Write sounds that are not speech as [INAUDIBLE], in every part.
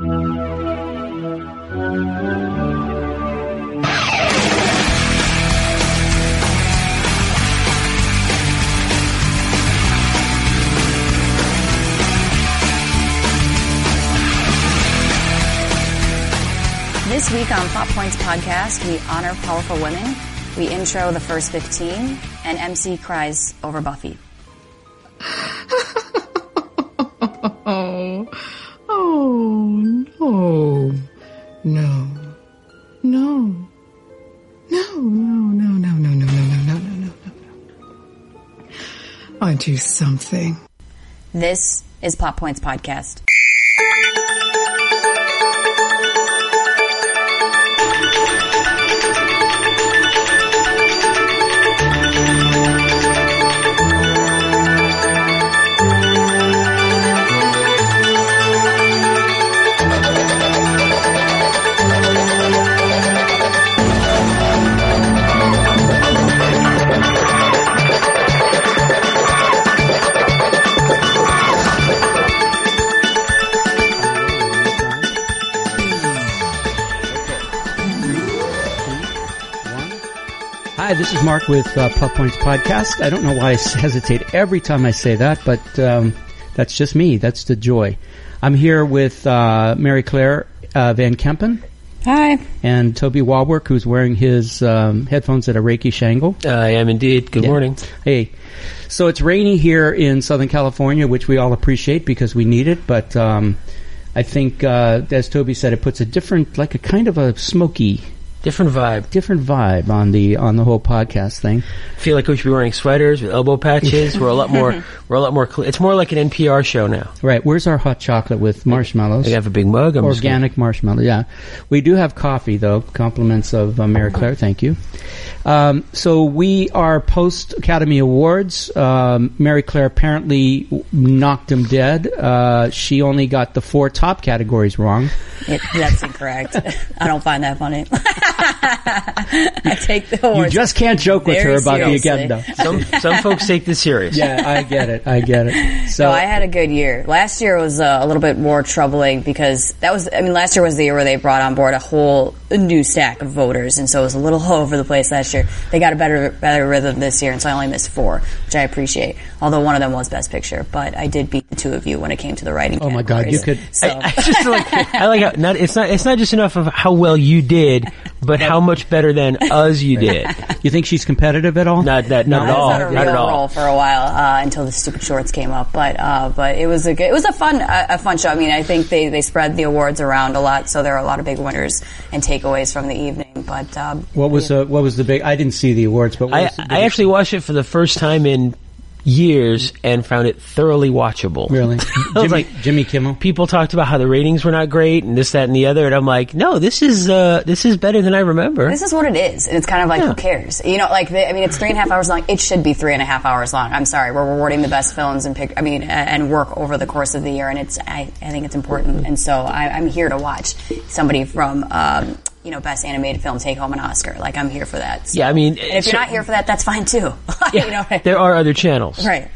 This week on Plot Points Podcast, we honor powerful women, we intro the first 15, and MC cries over Buffy. [LAUGHS] Oh, oh, no, no, no, no, no, no, no, no, no, no, no, no, no, no. I do something. This is Plot Points Podcast. Hi, this is Mark with uh, Plot Points Podcast. I don't know why I hesitate every time I say that, but um, that's just me. That's the joy. I'm here with uh, Mary Claire uh, Van Kempen Hi. and Toby Walwork, who's wearing his um, headphones at a Reiki Shangle. I am indeed. Good Yeah. morning. Hey, so it's rainy here in Southern California, which we all appreciate because we need it. But um, I think, uh, as Toby said, it puts a different, like a kind of a smoky, Different vibe. different vibe on the on the whole podcast thing. I feel like we should be wearing sweaters with elbow patches. we're a lot more. [LAUGHS] We're a lot more. Cl- it's more like an NPR show now. Right? Where's our hot chocolate with marshmallows? I have a big mug. I'm Organic marshmallow. Yeah, we do have coffee though. Compliments of uh, Mary Claire. Thank you. Um, so we are post Academy Awards. Um, Mary Claire apparently knocked them dead. Uh, she only got the four top categories wrong. It, that's incorrect. [LAUGHS] I don't find that funny. [LAUGHS] [LAUGHS] I take the You just can't joke with Very her about the agenda. Some some folks take this serious. Yeah, I get it. I get it. So No, I had a good year. Last year was uh, a little bit more troubling because that was, I mean, last year was the year where they brought on board a whole new stack of voters, and so it was a little all [LAUGHS] over the place last year. They got a better, better rhythm this year, and so I only missed four, which I appreciate. Although one of them was Best Picture, but I did beat the two of you when it came to the writing. Oh my God, you could- So, I, I just like I like how not, it's not it's not just enough of how well you did, but how [LAUGHS] much better than us you did. [LAUGHS] you think she's competitive at all? Not that not I at all. was on a Not at all. roll for a while uh, until the stupid shorts came up. But uh, but it was a good, it was a fun a, a fun show. I mean, I think they, they spread the awards around a lot, so there are a lot of big winners and takeaways from the evening. But um, What was uh, what was the big? I didn't see the awards, but what I was the I actually watched it for the first time in years and found it thoroughly watchable. really [LAUGHS] Jimmy like, Jimmy Kimmel. people talked about how the ratings were not great and this, that, and the other, and I'm like, no, this is uh, this is better than I remember. this is what it is, and it's kind of like Yeah. who cares? You know, like the, I mean, it's three and a half hours long. It should be three and a half hours long. I'm sorry, we're rewarding the best films and pick. I mean, a- and work over the course of the year, and it's I, I think it's important, and so I, I'm here to watch somebody from. Um, you know, best animated film take home an Oscar. Like I'm here for that. So- Yeah, I mean, and if you're not here for that, that's fine too. [LAUGHS] Yeah, you know, right? there are other channels. right.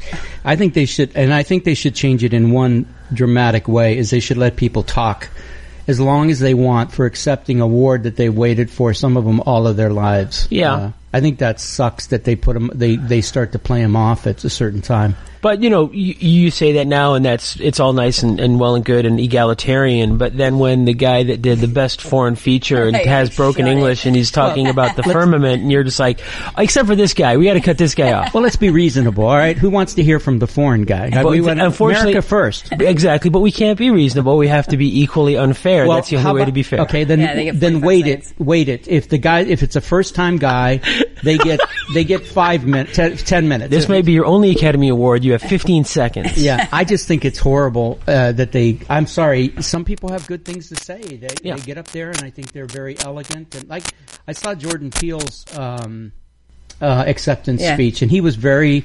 I think they should, and I think they should change it in one dramatic way: is they should let people talk as long as they want for accepting a award that they waited for. Some of them all of their lives. Yeah. Uh, I think that sucks that they put them. They they start to play them off at a certain time. But you know, you, you say that now, and that's it's all nice and, and well and good and egalitarian. But then when the guy that did the best foreign feature and has broken shut it. English and he's talking about the [LAUGHS] firmament, and you're just like, except for this guy, we got to cut this guy off. Well, let's be reasonable, all right? Who wants to hear from the foreign guy? But we went unfortunately- America first. Exactly, but we can't be reasonable. We have to be equally unfair. That's the how only way about- to be fair. Okay, then Yeah, then wait seconds. it, wait it. If the guy, if it's a first time guy, they get they get five minutes, ten, ten minutes. This may be your only Academy Award. You have 15 seconds. yeah, I just think it's horrible uh, that they. I'm sorry. Some people have good things to say. They, Yeah. they get up there, and I think they're very elegant. And like I saw Jordan Peele's um, uh, acceptance Yeah. speech, and he was very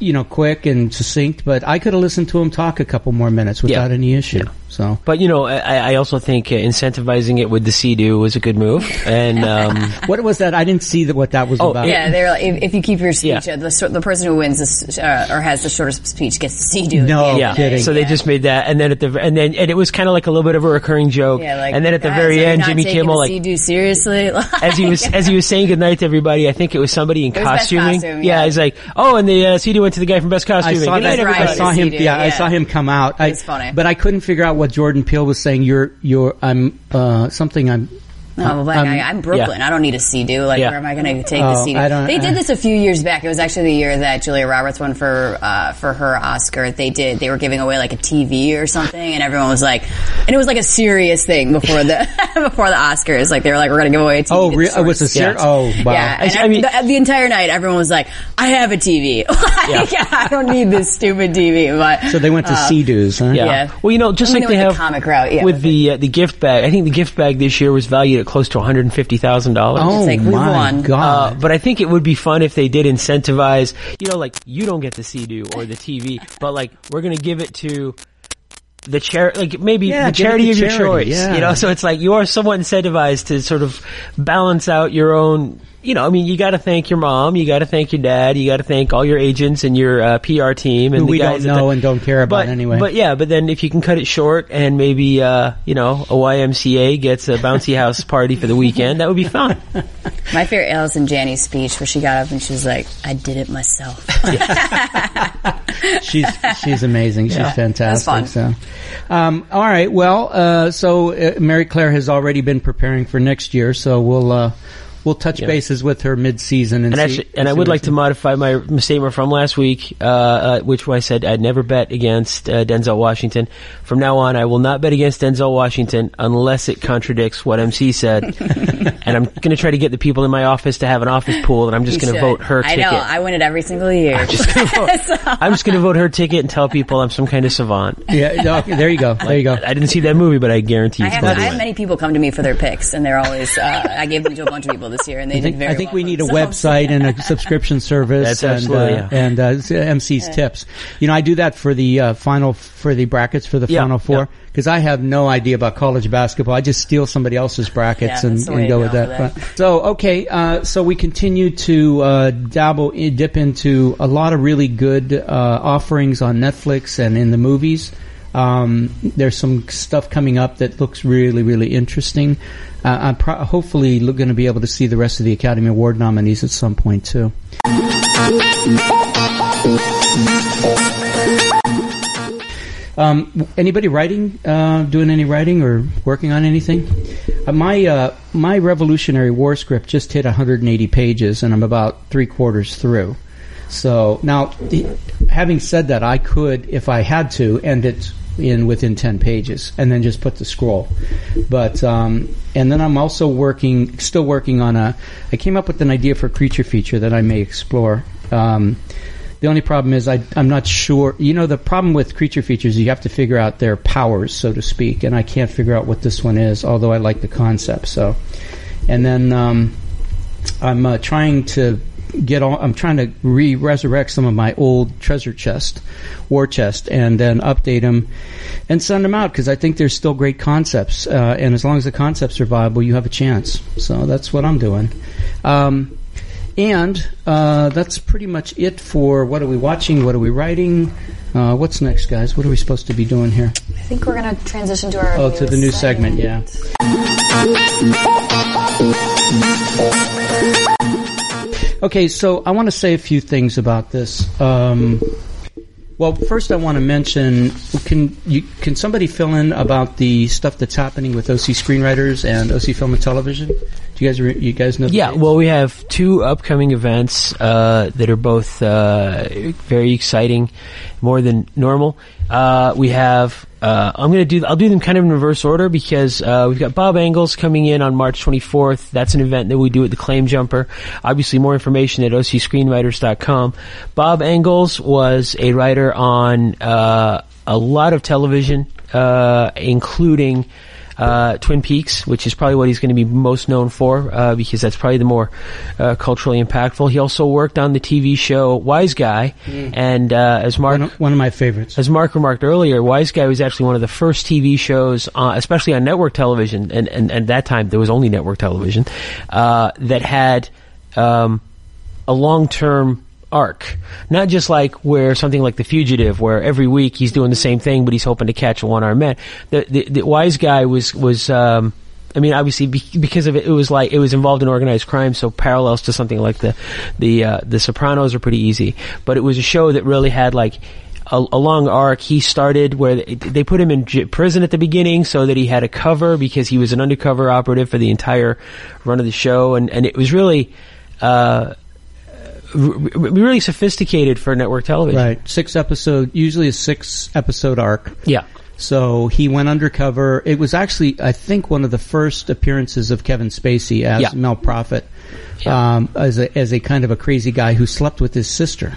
you know, quick and succinct, but I could have listened to him talk a couple more minutes without Yeah. any issue. Yeah. So But you know, I, I also think uh, incentivizing it with the Sea-Doo was a good move. And um, [LAUGHS] what was that? I didn't see that what that was Oh, about. Yeah, they're like, if, if you keep your speech, Yeah. uh, the, the person who wins this, uh, or has the shortest speech gets the Sea-Doo. No yeah, kidding. so they just made that, and then at the and then and it was kind of like a little bit of a recurring joke. Yeah, like, and then at the very end, Jimmy Kimmel like Sea-Doo seriously. [LAUGHS] as he was as he was saying goodnight to everybody. I think it was somebody in was costuming. Costume, yeah. yeah. he's like, oh, and the uh, Sea-Doo went to the guy from Best I saw night, that. I saw him. Yes, he Yeah, I saw him come out. It's funny. But I couldn't figure out what Jordan Peele was saying. You're, you're, I'm, uh, something. I'm. No, but Um, I, I'm Brooklyn. I don't need a Sea-Doo. Like, Yeah. where am I going to take Oh, the? I don't- they uh, did this a few years back. It was actually the year that Julia Roberts won for uh, for her Oscar. They did. They were giving away like a TV or something, and everyone was like, and it was like a serious thing before the [LAUGHS] before the Oscars. Like they were like, we're going to give away a TV. Oh, re- it was a shortest- ser- Oh, wow. Yeah, and I mean- the, the entire night, everyone was like, "I have a TV. [LAUGHS] like, [LAUGHS] I don't need this stupid TV." But So they went to uh, Sea-Doos, huh? Yeah. Yeah. Well, you know, just I mean, like they they have the comic route, yeah, with with the uh, the gift bag. I think the gift bag this year was valued at close to one hundred and fifty thousand dollars. Oh like, my won. Uh, god! but I think it would be fun if they did incentivize, you know, like you don't get the Sea-Doo or the TV, but like we're gonna give it to the charity, like maybe Yeah, the give it charity to of your choice, yeah. you know. So it's like you are somewhat incentivized to sort of balance out your own. You know, I mean, you got to thank your mom, you got to thank your dad, you got to thank all your agents and your uh, PR team, and Who the we guys don't at the- know and don't care about but, anyway. But yeah, but then if you can cut it short and maybe uh, you know a YMCA gets a bouncy house party for the weekend, that would be fun. [LAUGHS] My favorite Allison Janney speech where she got up and she was like, "I did it myself." [LAUGHS] she's [LAUGHS] she's amazing. She's fantastic. fun. So, um, all right. Well, uh, so uh, Mary Claire has already been preparing for next year, so we'll uh, we'll touch Yeah. bases with her mid-season and And see, actually, and I would like to modify my statement from last week, uh, uh, which I said I'd never bet against uh, Denzel Washington. From now on, I will not bet against Denzel Washington unless it contradicts what MC said. [LAUGHS] and I'm going to try to get the people in my office to have an office pool, and I'm just going to vote her I ticket. know. I win it every single year. I'm just going [LAUGHS] to vote. I'm just going to vote her ticket and tell people I'm some kind of savant. Yeah. no, there you go. There you go. I didn't see that movie, but I guarantee I have, I have many people come to me for their picks, and they're always. Uh, I gave them to a bunch of people this year, and they I think, did very I think well we need a themselves. website and a subscription [LAUGHS] service That's and, absolutely, uh, yeah. and uh, MC's tips. You know, I do that for the uh, final for the brackets for the Yeah, final four yeah. because I have no idea about college basketball. I just steal somebody else's brackets Yeah, and, and go with that. that. So okay, uh, so we continue to uh, dabble, i- dip into a lot of really good uh, offerings on Netflix and in the movies. Um, there's some stuff coming up that looks really, really interesting. Uh, I'm pro- hopefully going to be able to see the rest of the Academy Award nominees at some point too. Um, anybody writing, uh, doing any writing or working on anything? Uh, my uh, my Revolutionary War script just hit 180 pages, and I'm about three quarters through. So now, having said that, I could, if I had to, end it in within 10 pages, and then just put the scroll. But um, and then I'm also working, still working on a. I came up with an idea for a creature feature that I may explore. Um, the only problem is I, I'm not sure. You know, the problem with creature features, you have to figure out their powers, so to speak, and I can't figure out what this one is. Although I like the concept, so. And then um, I'm uh, trying to get all. I'm trying to re-resurrect some of my old treasure chest, war chest, and then update them and send them out because I think there's still great concepts. Uh, and as long as the concepts are viable, you have a chance. So that's what I'm doing. Um, and uh, that's pretty much it for what are we watching, what are we writing, uh, what's next, guys? What are we supposed to be doing here? I think we're going to transition to our. Oh, to the new segment, yeah. Okay, so I want to say a few things about this. Um, well, first I want to mention can you can somebody fill in about the stuff that's happening with OC screenwriters and OC Film and Television? Do you guys re- you guys know? Yeah, dates? well, we have two upcoming events uh, that are both uh, very exciting, more than normal. Uh, we have. Uh, I'm going to do. I'll do them kind of in reverse order because uh, we've got Bob Engels coming in on March 24th. That's an event that we do at the Claim Jumper. Obviously, more information at ocscreenwriters.com. Bob Engels was a writer on uh, a lot of television, uh, including. Uh, Twin Peaks, which is probably what he's going to be most known for uh, because that's probably the more uh, culturally impactful. He also worked on the TV show Wise Guy, and uh, as Mark One of, one of my favorites. as Mark remarked earlier, Wise Guy was actually one of the first TV shows, uh, especially on network television, and, and, and at that time there was only network television, uh, that had um, a long-term arc. Not just like where something like The Fugitive, where every week he's doing the same thing, but he's hoping to catch a one-armed man. The, the, the Wise Guy was was. Um, I mean, obviously, because of it, it was like it was involved in organized crime, so parallels to something like the the uh, the Sopranos are pretty easy. But it was a show that really had like a, a long arc. He started where they, put him in j- prison at the beginning, so that he had a cover because he was an undercover operative for the entire run of the show, and and it was really. Uh, really sophisticated for network television. Right. Six episode, usually a six episode arc. Yeah. So he went undercover. It was actually, I think, one of the first appearances of Kevin Spacey as Yeah. Mel Profitt, Yeah. um, as a as a kind of a crazy guy who slept with his sister.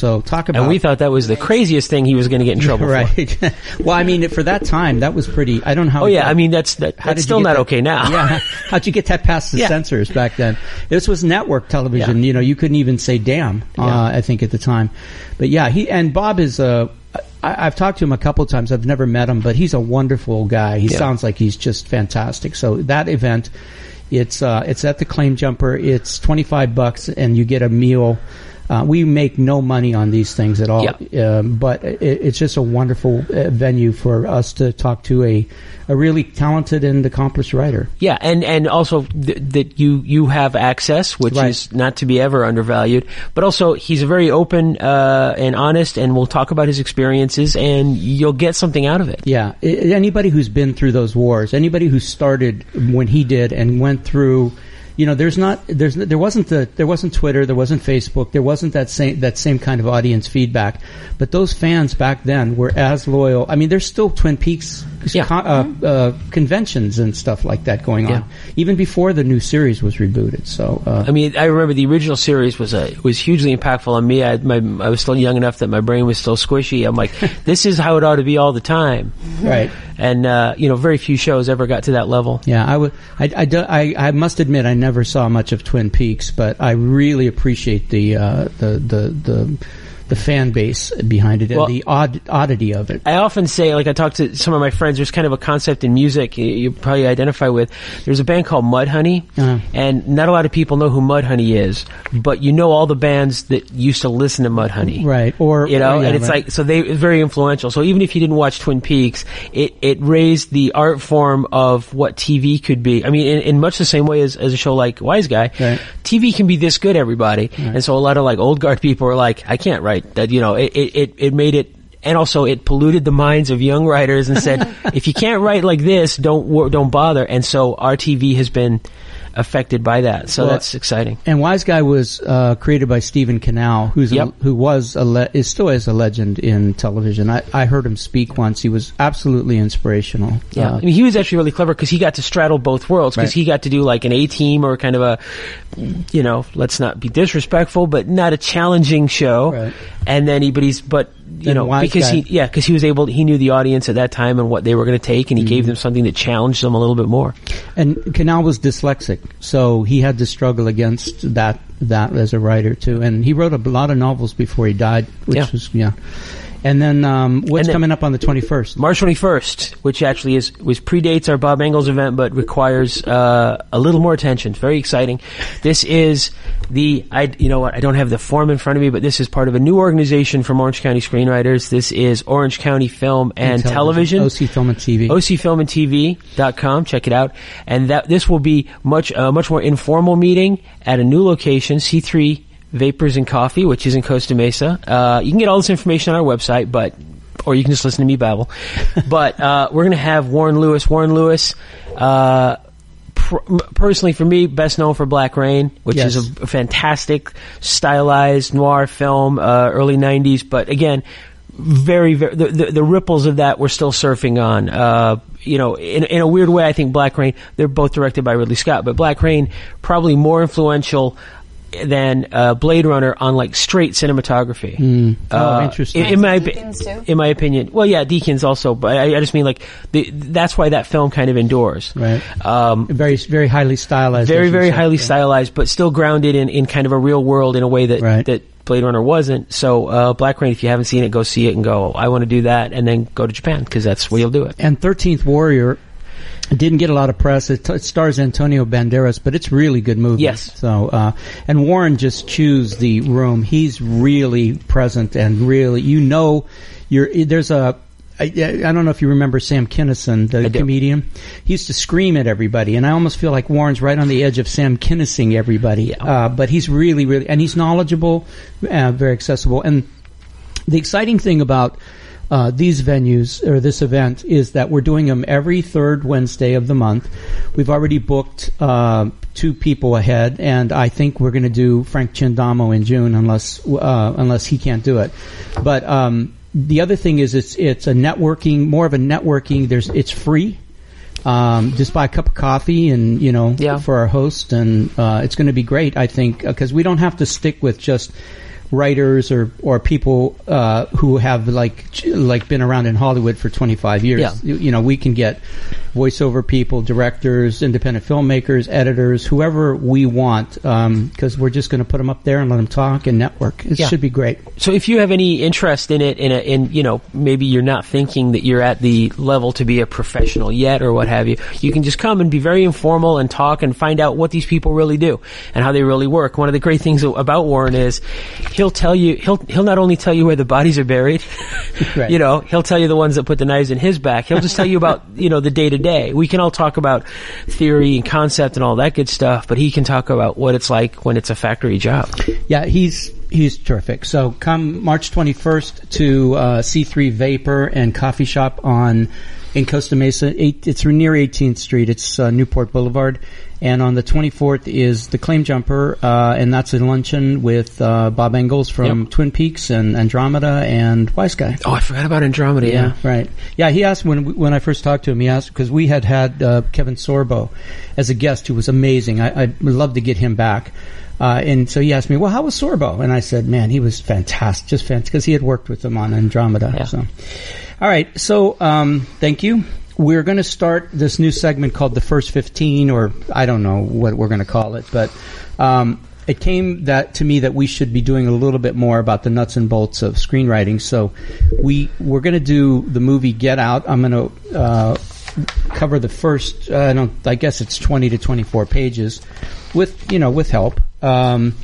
So talk about And we thought that was the craziest thing he was going to get in trouble for. [LAUGHS] right. [LAUGHS] well, I mean, for that time, that was pretty. I don't know how. Oh yeah, got- I mean that's that, How that's still not that- okay now. [LAUGHS] Yeah, how'd you get that past the Yeah. censors back then? This was network television. Yeah. You know, you couldn't even say "damn." Uh, Yeah. I think at the time, but yeah, he and Bob is a. I, I've talked to him a couple of times. I've never met him, but he's a wonderful guy. He sounds like he's just fantastic. So that event, it's uh, it's at the Claim Jumper. It's twenty five bucks, and you get a meal. Uh, we make no money on these things at all, um, but it, it's just a wonderful uh, venue for us to talk to a, a really talented and accomplished writer. Yeah, and and also th- that you you have access, which Right. is not to be ever undervalued. But also, he's a very open uh, and honest, and will talk about his experiences, and you'll get something out of it. Yeah, anybody who's been through those wars, anybody who started when he did and went through, you know, there's not, there's, there wasn't the, there wasn't Twitter, there wasn't Facebook, there wasn't that same, that same kind of audience feedback. But those fans back then were as loyal. I mean, there's still Twin Peaks Yeah. con- uh, uh, conventions and stuff like that going on, Yeah. even before the new series was rebooted. So, uh, I mean, I remember the original series was a was hugely impactful on me. I, my, I was still young enough that my brain was still squishy. I'm like, [LAUGHS] this is how it ought to be all the time. right. And uh, you know, very few shows ever got to that level. Yeah, I would. I, I, do- I, I must admit, I never saw much of Twin Peaks, but I really appreciate the uh, the, the the the fan base behind it and Well- the odd, oddity of it. I often say, like I talk to some of my friends, there's kind of a concept in music you, you probably identify with. There's a band called Mudhoney, Uh-huh. and not a lot of people know who Mudhoney is, but you know all the bands that used to listen to Mudhoney. Right, or You know, yeah, and it's right. like, so they, it's very influential. So even if you didn't watch Twin Peaks, it, it raised the art form of what TV could be. I mean, in, in much the same way as, as a show like Wise Guy, Right. TV can be this good, everybody. And so a lot of like old guard [LAUGHS] people are like, I can't write that, you know, it, it, it, made it, and also it polluted the minds of young writers and said, [LAUGHS] if you can't write like this, don't, don't bother. And so our TV has been affected by that. So Well, that's exciting. And Wise Guy was uh, created by Stephen Cannell, who's Yep. a, who was a le- is still is a legend in television. I, I heard him speak once. He was absolutely inspirational. Yeah, Uh, I mean, he was actually really clever because he got to straddle both worlds because Right. he got to do like an A team or kind of a, you know, let's not be disrespectful, but not a challenging show. Right. And then he, but he's, but you know, because Guy- he, yeah, because he was able, he knew the audience at that time and what they were going to take, and he Mm-hmm. gave them something that challenged them a little bit more. And Cannell was dyslexic, so he had to struggle against that that as a writer too. And he wrote a lot of novels before he died, which Yeah. was yeah. And then um, what's And then- coming up on the twenty first? March 21st, which actually is was predates our Bob Engels event, but requires uh, a little more attention. Very exciting. This is the I you know what I don't have the form in front of me, but this is part of a new organization from Orange County Screenwriters. This is Orange County Film and, Television. OC Film and TV. OCFilmandTV.com. Check it out. And that this will be much uh, much more informal meeting at a new location, C3 Vapors and Coffee, which is in Costa Mesa. Uh, you can get all this information on our website, but or you can just listen to me babble. [LAUGHS] but uh, we're going to have Warren Lewis. Warren Lewis. Uh, pr- Personally, for me, best known for Black Rain, which Yes. is a, a fantastic stylized noir film, uh, early '90s. But again, very, very the, the, the ripples of that we're still surfing on. Uh, you know, in, in a weird way, I think Black Rain. They're both directed by Ridley Scott, but Black Rain probably more influential than uh, Blade Runner on like straight cinematography. Oh, interesting. In, in my Deakins, too? in my opinion, well, yeah, Deakins also, but I, I just mean like the, that's why that film kind of endures. Right. Um, very very highly stylized. very very said. highly Yeah. stylized, but still grounded in, in kind of a real world in a way that Right. that Blade Runner wasn't. So uh, Black Rain, if you haven't seen it, go see it and go. I want to do that, and then go to Japan because that's where you'll do it. And Thirteenth Warrior didn't get a lot of press. It, it stars Antonio Banderas, but it's a really good movie. Yes. So uh, and Warren just chews the room. He's really present and really you know you're there's a. I, I don't know if you remember Sam Kinison, the comedian. He used to scream at everybody, and I almost feel like Warren's right on the edge of Sam Kinnising everybody. Uh, but he's really, really, and he's knowledgeable, uh, very accessible, and the exciting thing about uh, these venues or this event is that we're doing them every third Wednesday of the month. We've already booked uh, two people ahead, and I think we're going to do Frank Chindamo in June, unless uh, unless he can't do it. But um, the other thing is, it's it's a networking, more of a networking. There's it's free. Um, just buy a cup of coffee and you know Yeah. for our host, and uh, it's going to be great. I think because we don't have to stick with just writers or or people uh, who have like like been around in Hollywood for 25 years. Yeah. You, you know, we can get voiceover people, directors, independent filmmakers, editors, whoever we want, um, because we're just going to put them up there and let them talk and network. It Yeah. should be great. So if you have any interest in it, in a, in you know maybe you're not thinking that you're at the level to be a professional yet or what have you, you can just come and be very informal and talk and find out what these people really do and how they really work. One of the great things about Warren is he'll tell you he'll he'll not only tell you where the bodies are buried, [LAUGHS] Right. you know he'll tell you the ones that put the knives in his back. He'll just tell you about you know the day to day. We can all talk about theory and concept and all that good stuff, but he can talk about what it's like when it's a factory job. Yeah, he's he's terrific. So come March 21st to uh, C3 Vapor and Coffee Shop on in Costa Mesa. Eight, it's near 18th Street. It's uh, Newport Boulevard. And on the 24th is the Claim Jumper, uh, and that's a luncheon with uh, Bob Engels from Yep. Twin Peaks and Andromeda and Wise Guy. Oh, I forgot about Andromeda. Yeah. right. Yeah, he asked when when I first talked to him. He asked because we had had uh, Kevin Sorbo as a guest, who was amazing. I, I'd love to get him back. Uh, and so he asked me, "Well, how was Sorbo?" And I said, "Man, he was fantastic, just fantastic," because he had worked with him on Andromeda. Yeah. So, all right. So, um, thank you. We're going to start this new segment called the first fifteen, or I don't know what we're going to call it, but. Um, it came that to me that we should be doing a little bit more about the nuts and bolts of screenwriting. So we we're going to do the movie Get Out. I'm going to uh, cover the first. Uh, I don't. I guess it's 20 to 24 pages, with you know with help. Um,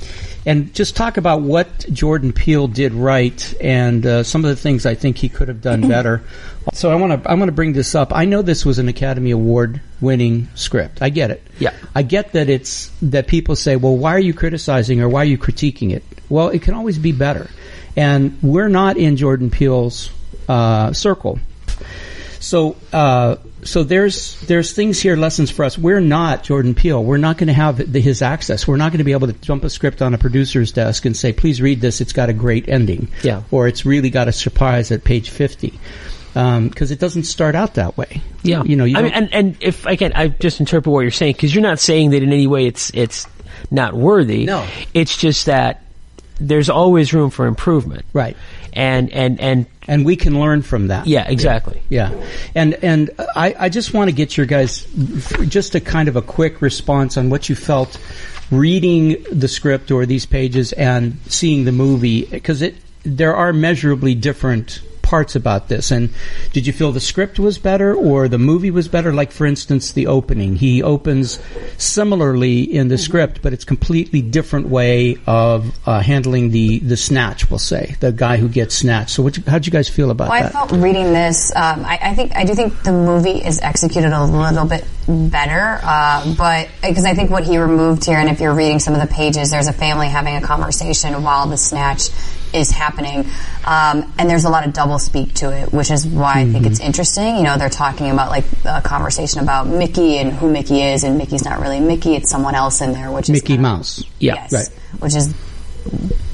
and just talk about what Jordan Peele did right and uh, some of the things I think he could have done [CLEARS THROAT] better. So I want to I want to bring this up. I know this was an Academy Award winning script. I get it. Yeah. I get that it's that people say, "Well, why are you criticizing or why are you critiquing it?" Well, it can always be better, and we're not in Jordan Peele's uh, circle. So, uh, so there's there's things here, lessons for us. We're not Jordan Peele. We're not going to have the, his access. We're not going to be able to jump a script on a producer's desk and say, "Please read this. It's got a great ending," Yeah. or "It's really got a surprise at page 50. Um, because it doesn't start out that way. Yeah, you know. You I mean, and and if I can, I just interpret what you're saying because you're not saying that in any way it's it's not worthy. No. it's just that there's always room for improvement. right, And and and and we can learn from that. yeah, exactly. Yeah, and and I, I just want to get your guys just a kind of a quick response on what you felt reading the script or these pages and seeing the movie because it there are measurably different parts about this. And did you feel the script was better or the movie was better? Like for instance the opening. He opens similarly in the script but it's completely different way of uh, handling the the snatch we'll say the guy who gets snatched. So what, how'd you guys feel about Well, I that? felt reading this. Um, I, I think I do think the movie is executed a little bit better, uh, but because I think what he removed here, and if you're reading some of the pages, there's a family having a conversation while the snatch is happening, um, and there's a lot of double speak to it, which is why I think it's interesting. You know, they're talking about like a conversation about Mickey and who Mickey is, and Mickey's not really Mickey; it's someone else in there, which is Mickey Mouse Yeah, yes, right. which is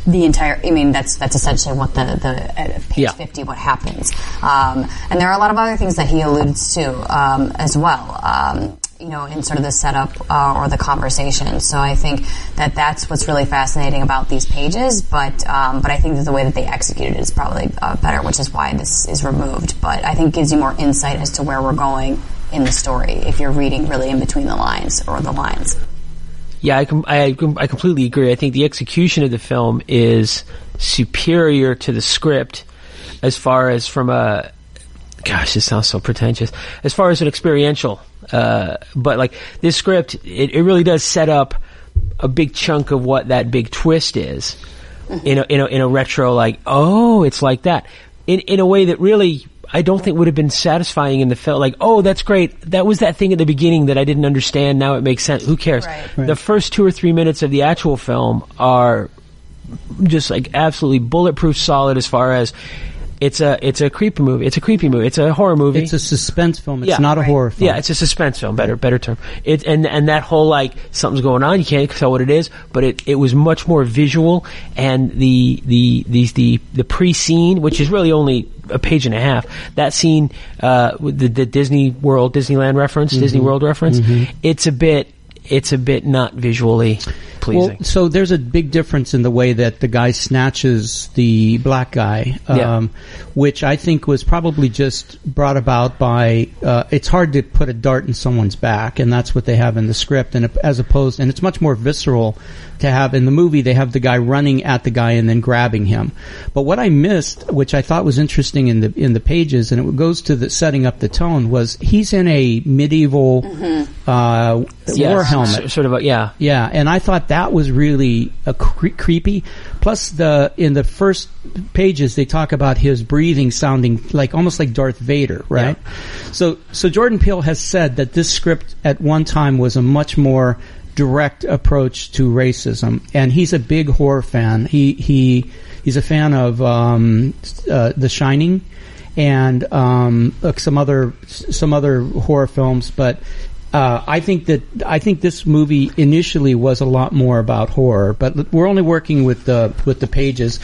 the entire. I mean, that's that's essentially what the the at page Yeah. fifty what happens. Um, and there are a lot of other things that he alludes to um, as well. You know, in sort of the setup uh, or the conversation. So I think that that's what's really fascinating about these pages. But um, but I think that the way that they executed it is probably uh, better, which is why this is removed. But I think gives you more insight as to where we're going in the story if you're reading really in between the lines or the lines. Yeah, I, com- I, I completely agree. I think the execution of the film is superior to the script as far as from a gosh, this sounds so pretentious. As far as an experiential, uh, but like this script, it, it really does set up a big chunk of what that big twist is in a, in a, in a retro like, oh, it's like that. In, in a way that really, I don't think would have been satisfying in the film. Like, oh, that's great. That was that thing at the beginning that I didn't understand. Now it makes sense. Who cares? Right. The first two or three minutes of the actual film are just like absolutely bulletproof solid as far as it's a it's a creepy movie. It's a creepy movie. It's a horror movie. It's a suspense film. It's Yeah. not a horror film. Yeah, it's a suspense film. Better, better term. It and and that whole like something's going on. You can't tell what it is, but it, it was much more visual. And the the the the the pre scene, which is really only a page and a half. That scene, uh, with the, the Disney World, Disneyland reference, Disney Mm-hmm. World reference. It's a bit. It's a bit not visually pleasing. Well, so there's a big difference in the way that the guy snatches the black guy, Yeah. um, which I think was probably just brought about by. Uh, it's hard to put a dart in someone's back, and that's what they have in the script, and as opposed, and it's much more visceral to have in the movie. They have the guy running at the guy and then grabbing him. But what I missed, which I thought was interesting in the in the pages, and it goes to the setting up the tone, was he's in a medieval uh, Yeah, war helmet. s- sort of a, yeah. Yeah, and I thought that was really a cre- creepy. Plus, the in the first pages they talk about his breathing sounding like almost like Darth Vader, right? So, so Jordan Peele has said that this script at one time was a much more direct approach to racism, and he's a big horror fan. He he he's a fan of um, uh, The Shining and um, uh, some other some other horror films, but uh, I think that I think this movie initially was a lot more about horror, but we're only working with the with the pages.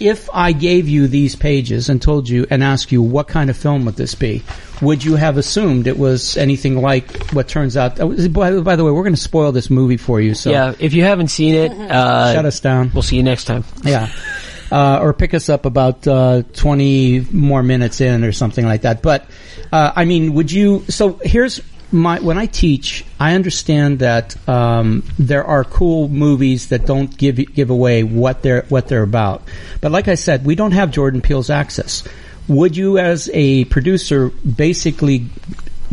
If I gave you these pages and told you and asked you what kind of film would this be, would you have assumed it was anything like what turns out? uh, By, by the way, we're going to spoil this movie for you, so Yeah, if you haven't seen it, uh, shut us down. we'll see you next time. Yeah. Uh, or pick us up about uh, 20 more minutes in or something like that. But, uh, I mean, would you. So here's my. When I teach, I understand that um, there are cool movies that don't give give away what they're what they're about. But like I said, we don't have Jordan Peele's access. Would you, as a producer, basically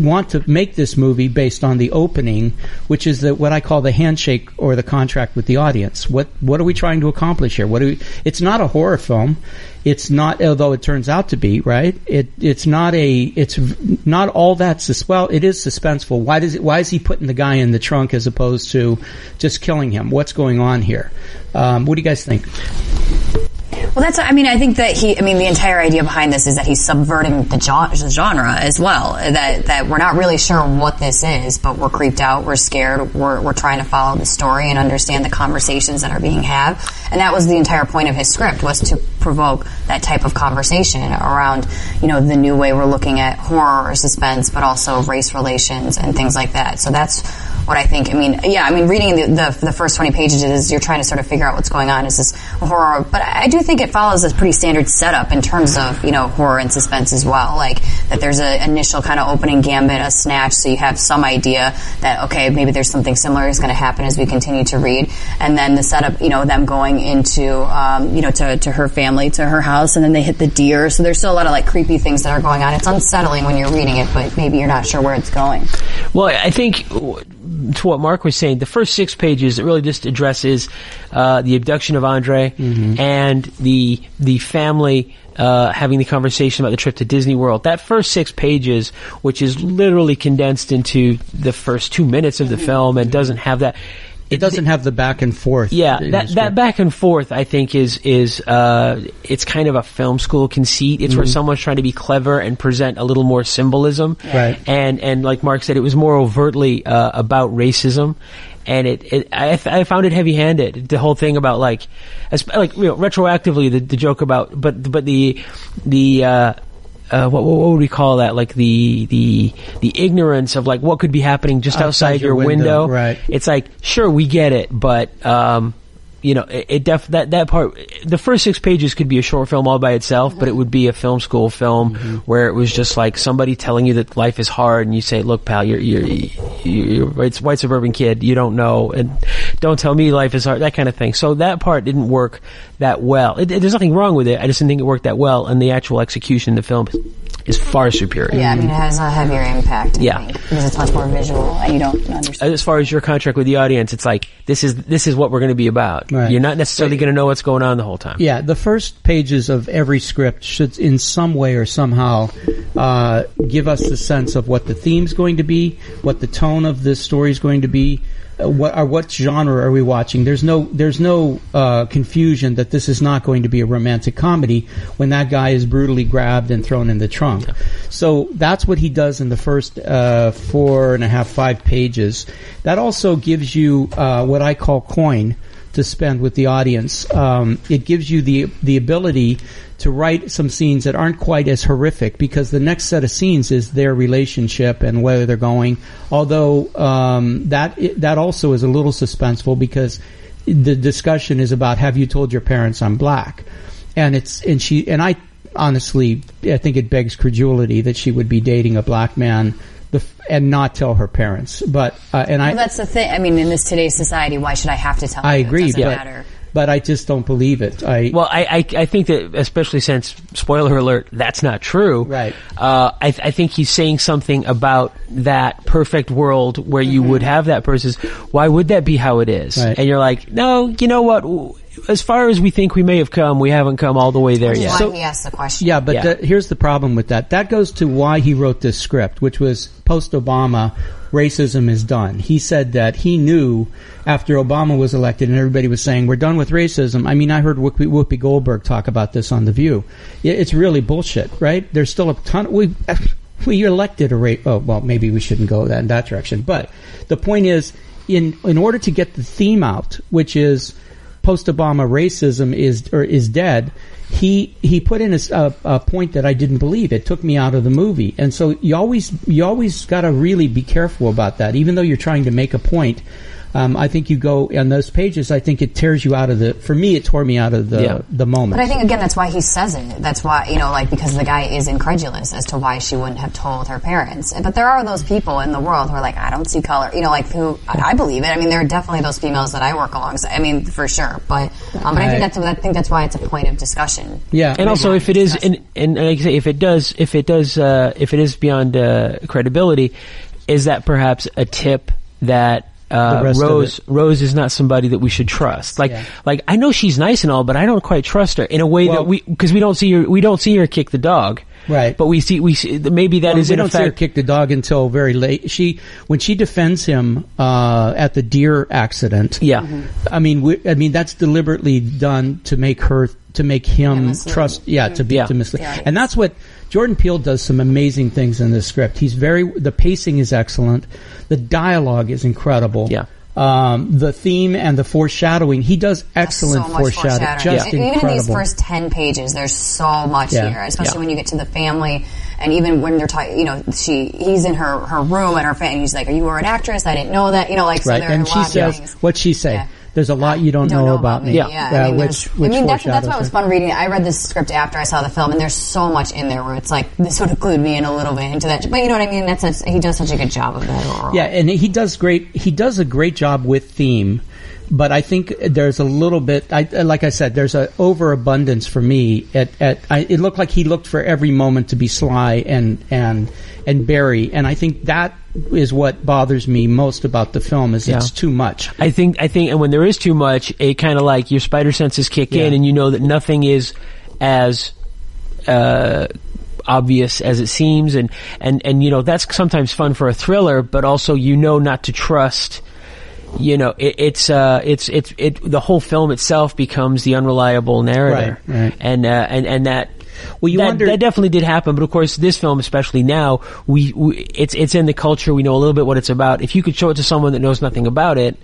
want to make this movie based on the opening, which is the, what I call the handshake or the contract with the audience. What what are we trying to accomplish here? What we, it's not a horror film. It's not, although it turns out to be right. It it's not a it's not all that sus- well. It is suspenseful. Why does it? Why is he putting the guy in the trunk as opposed to just killing him? What's going on here? Um, what do you guys think? Well, that's. I mean, I think that he. I mean, the entire idea behind this is that he's subverting the gen- the genre as well. That that we're not really sure what this is, but we're creeped out, we're scared, we're we're trying to follow the story and understand the conversations that are being had. And that was the entire point of his script was to provoke that type of conversation around, you know, the new way we're looking at horror or suspense, but also race relations and things like that. So that's what I think. I mean, yeah, I mean, reading the, the, the first 20 pages is you're trying to sort of figure out what's going on. Is this horror? But I do think it follows a pretty standard setup in terms of, you know, horror and suspense as well. Like that there's an initial kind of opening gambit, a snatch, so you have some idea that, okay, maybe there's something similar is going to happen as we continue to read. And then the setup, you know, them going into, um, you know, to, to her family, to her house, and then they hit the deer. So there's still a lot of like creepy things that are going on. It's unsettling when you're reading it, but maybe you're not sure where it's going. Well, I think to what Mark was saying, the first six pages it really just addresses uh, the abduction of Andre and the the family uh, having the conversation about the trip to Disney World. That first six pages, which is literally condensed into the first two minutes of the film, and doesn't have that. It doesn't have the back and forth. Yeah, in that that back and forth, I think, is is uh, it's kind of a film school conceit. It's where someone's trying to be clever and present a little more symbolism, Right. And and like Mark said, it was more overtly uh, about racism, and it, it I found it heavy handed. The whole thing about like, as, like you know, retroactively the, the joke about, but but the the. Uh, uh, what, what would we call that? Like the the the ignorance of like what could be happening just outside, Outside your, your window. window, right. It's like sure we get it, but um, you know it, it def that that part. The first six pages could be a short film all by itself, but it would be a film school film Mm-hmm. where it was just like somebody telling you that life is hard, and you say, "Look, pal, you're you're, you're it's white suburban kid. You don't know, and don't tell me life is hard." That kind of thing. So that part didn't work that well. It, it- there's nothing wrong with it. I just didn't think it worked that well, and the actual execution in the film is far superior. Yeah, I mean, it has a heavier impact. I Yeah. think, because it's much more visual, and you don't understand. As far as your contract with the audience, it's like this is this is what we're going to be about. Right. You're not necessarily going to know what's going on the whole time. Yeah, the first pages of every script should, in some way or somehow, uh, give us the sense of what the theme's going to be, what the tone of the story is going to be, uh, what or what genre are we watching. There's no there's no uh, confusion that this is not going to be a romantic comedy when that guy is brutally grabbed and thrown in the trunk. So that's what he does in the first uh, four and a half five pages. That also gives you uh, what I call coin to spend with the audience. Um, it gives you the the ability to write some scenes that aren't quite as horrific because the next set of scenes is their relationship and where they're going. Although um, that that also is a little suspenseful because the discussion is about have you told your parents I'm black, and it's and she and I honestly I think it begs credulity that she would be dating a black man. The, and not tell her parents, but uh, and I Well, that's the thing. I mean, in this today's society, why should I have to tell I you? agree, It doesn't but matter. but I just don't believe it. I Well, I, I I think that especially since spoiler alert, that's not true. Right. Uh, I I think he's saying something about that perfect world where you would have that person's. Why would that be how it is? Right. And you're like, no, you know what? As far as we think we may have come, we haven't come all the way there Which is yet. why So- he asked the question. Yeah, but Yeah. The, here's the problem with that. That goes to why he wrote this script, which was post Obama, racism is done. He said that he knew after Obama was elected and everybody was saying, we're done with racism. I mean, I heard Whoopi, Whoopi Goldberg talk about this on The View. It's really bullshit, right? There's still a ton, we, [LAUGHS] we elected a rate, oh, well, maybe we shouldn't go that, in that direction. But the point is, in, in order to get the theme out, which is, post-Obama racism is or is dead. He he put in a point that I didn't believe. It took me out of the movie, and so you always you always got to really be careful about that. Even though you're trying to make a point, um, I think you go on those pages. I think it tears you out of the. For me, it tore me out of the Yeah. the moment. But I think again, that's why he says it. That's why you know, like because the guy is incredulous as to why she wouldn't have told her parents. But there are those people in the world who are like, I don't see color. You know, like who I, I believe it. I mean, there are definitely those females that I work alongside. I mean, for sure. But um, but I think that's I think that's why it's a point of discussion. Yeah, and also if it is and, and like I say if it does if it does uh, if it is beyond uh, credibility is that perhaps a tip that uh, Rose. Rose is not somebody that we should trust like Yeah. like I know she's nice and all but I don't quite trust her in a way Well- that we because we don't see her we don't see her kick the dog Right. but we see we see maybe that is we in don't see her kick the dog until very late. She when she defends him uh, at the deer accident. Yeah. I mean, we, I mean that's deliberately done to make her to make him mislead. trust. Yeah, to be Yeah. to mislead. Yeah. And that's what Jordan Peele does. Some amazing things in this script. He's very the pacing is excellent. The dialogue is incredible. Yeah. Um, the theme and the foreshadowing. He does excellent so much foreshadowing. Just incredible. Even in these first ten pages, there's so much Yeah. here, especially Yeah. when you get to the family, and even when they're talking. You know, she he's in her her room and her fan, He's like, "Are you were an actress? I didn't know that." You know, like right. are And she says. "What'd she say?" Yeah. There's a lot you don't, don't know, about me. Yeah, Yeah. I Uh, mean, which, which I mean that's, that's why it was fun reading. I read this script after I saw the film, and there's so much in there where it's like this would have glued me in a little bit into that. But you know what I mean? That's a, he does such a good job of that overall. Yeah, and he does great. He does a great job with theme, but I think there's a little bit. I, like I said, there's an overabundance for me. At, at I, it looked like he looked for every moment to be sly and and and Barry, and I think that is what bothers me most about the film. Is it's too much. I think I think, and when there is too much, it kind of like your spider senses kick in, and you know that nothing is as uh, obvious as it seems, and and and you know that's sometimes fun for a thriller, but also you know not to trust. You know, it, it's uh, it's it's it. The whole film itself becomes the unreliable narrator, Right, right. and uh, and and that Well, you that, wonder. that definitely did happen, but of course, this film, especially now, we, we it's it's in the culture. We know a little bit what it's about. If you could show it to someone that knows nothing about it,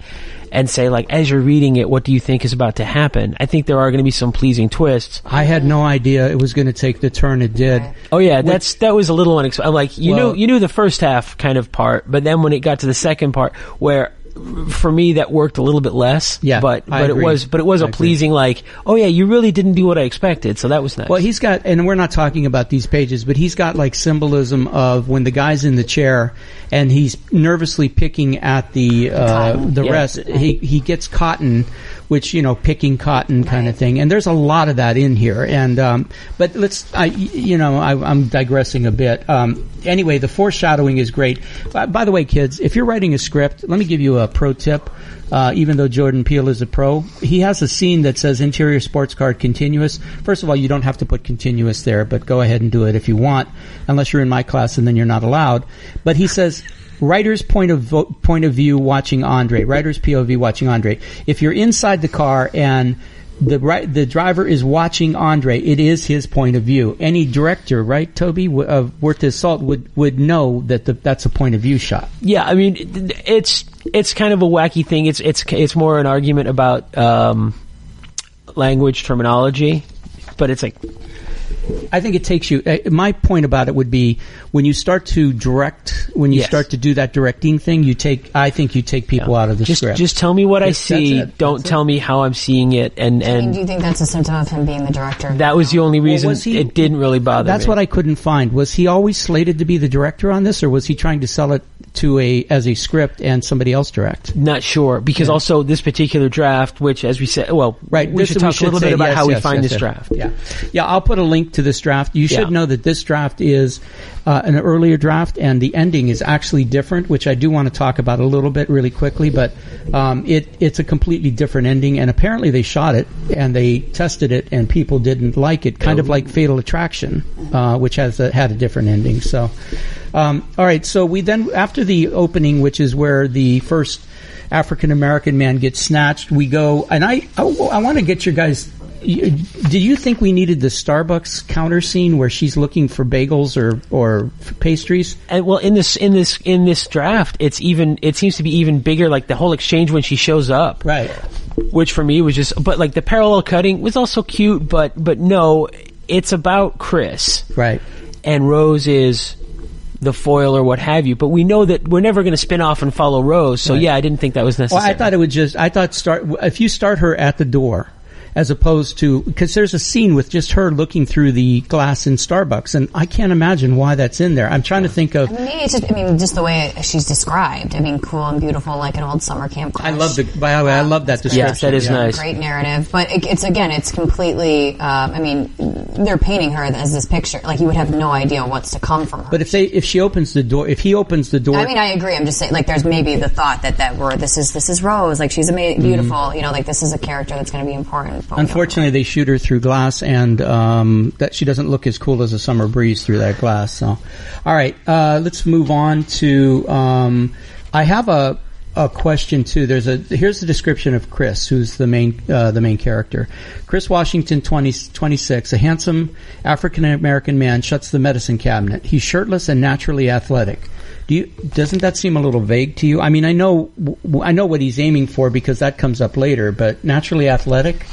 and say like, as you're reading it, what do you think is about to happen? I think there are going to be some pleasing twists. I had no idea it was going to take the turn it did. Oh yeah, that's that was a little unexpected. Like you Well- knew you knew the first half kind of part, but then when it got to the second part, where for me that worked a little bit less. Yeah, but I but agree. it was but it was I a agree. pleasing like, oh yeah, you really didn't do what I expected, so that was nice. Well, he's got, and we're not talking about these pages, but he's got like symbolism of when the guy's in the chair and he's nervously picking at the uh, the Yeah. rest. He he gets cotton, which you know, picking cotton kind of thing. And there's a lot of that in here. And um, but let's, I you know, I, I'm digressing a bit. Um, anyway, the foreshadowing is great. By, by the way, kids, if you're writing a script, let me give you a pro tip. Uh, even though Jordan Peele is a pro, he has a scene that says interior sports car continuous. First of all, you don't have to put continuous there, but go ahead and do it if you want, unless you're in my class and then you're not allowed. But he says, writer's point of vo- point of view watching Andre, writer's POV watching Andre. If you're inside the car and the right, the driver is watching Andre. It is his point of view. Any director, right, Toby, w- of worth his salt would would know that the, that's a point of view shot. Yeah, I mean, it's it's kind of a wacky thing. It's it's it's more an argument about um, language terminology, but it's like I think it takes you. Uh, my point about it would be when you start to direct, when you Yes. start to do that directing thing, you take. I think you take people out of the just script. just tell me what I That's- that's see. Don't That's it. tell me how I'm seeing it. And I mean, do you think that's a symptom of him being the director? that was the only reason was he- it didn't really bother That's me. what I couldn't find. Was he always slated to be the director on this, or was he trying to sell it to a as a script and somebody else direct? Not sure because also this particular draft, which as we said, well, Right. we this- should talk a little bit about yes, how we find yes, this yes. draft. Yeah. Yeah. I'll put a link to this draft. You should Yeah. know that this draft is uh, an earlier draft, and the ending is actually different, which I do want to talk about a little bit really quickly. But um, it it's a completely different ending, and apparently they shot it and they tested it, and people didn't like it. Kind of like Fatal Attraction, uh, which has a, had a different ending. So, um, all right. So we then after the opening, which is where the first African American man gets snatched. We go, and I, I, I want to get your guys. Did you think we needed the Starbucks counter scene where she's looking for bagels or or pastries? And well, in this in this in this draft, it's even it seems to be even bigger. Like the whole exchange when she shows up, Right. which for me was just. But like the parallel cutting was also cute, but but no, it's about Chris Right. and Rose is the foil or what have you. But we know that we're never going to spin off and follow Rose. So Right. yeah, I didn't think that was Well, necessary. I thought it would just. I thought start if you start her at the door, as opposed to because there's a scene with just her looking through the glass in Starbucks, and I can't imagine why that's in there. I'm trying to think of. I mean, maybe it's just, I mean, just the way she's described. I mean, cool and beautiful, like an old summer camp. I love the. By the way, I love that description. Yes, that is nice. Great narrative, but it, it's again, it's completely. Um, I mean, they're painting her as this picture. Like you would have no idea what's to come from her. But if they, if she opens the door, if he opens the door, I mean, I agree. I'm just saying, like, there's maybe the thought that that we're this is this is Rose, like she's ama- beautiful. You know, like this is a character that's going to be important. Don't Unfortunately, they shoot her through glass, and um, that she doesn't look as cool as a summer breeze through that glass. So, all right, uh, let's move on to. Um, I have a a question too. There's a here's the description of Chris, who's the main uh, the main character. Chris Washington, 20, 26, a handsome African American man, shuts the medicine cabinet. He's shirtless and naturally athletic. Do you, doesn't that seem a little vague to you? I mean, I know I know what he's aiming for because that comes up later, but naturally athletic.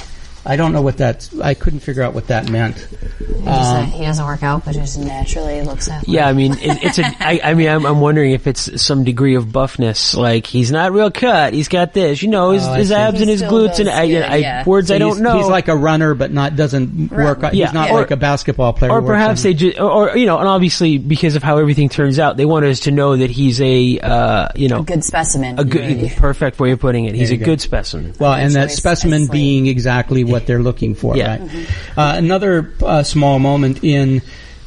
I don't know what that's. I couldn't figure out what that meant. He doesn't, he doesn't work out, but just naturally looks at. Yeah, I mean, it, it's a. I, I mean, I'm, I'm wondering if it's some degree of buffness. Like he's not real cut. He's got this, you know, his, Oh, his abs He and his glutes, and I, good, I, yeah. words So I don't know. He's like a runner, but not doesn't work. Yeah, he's not or- like a basketball player. or perhaps on- they just, or, or you know, and obviously because of how everything turns out, they want us to know that he's a, uh, you know, a good specimen. a good, Maybe. perfect way of putting it. He's a go. good specimen. Well, and that specimen being exactly what they're looking for, Yeah. right? Uh, another uh, small moment in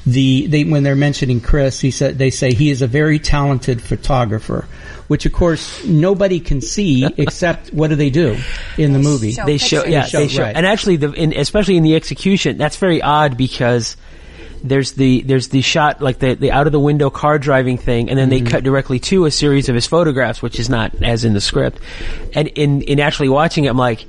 the they when they're mentioning Chris, he said they say he is a very talented photographer, which of course nobody can see [LAUGHS] except what do they do in the movie? show they show, pictures. yeah, They show, they show, right. and actually, the, in, especially in the execution, that's very odd because there's the there's the shot like the the out of the window car driving thing, and then Mm-hmm. they cut directly to a series of his photographs, which is not as in the script. And in in actually watching it, I'm like,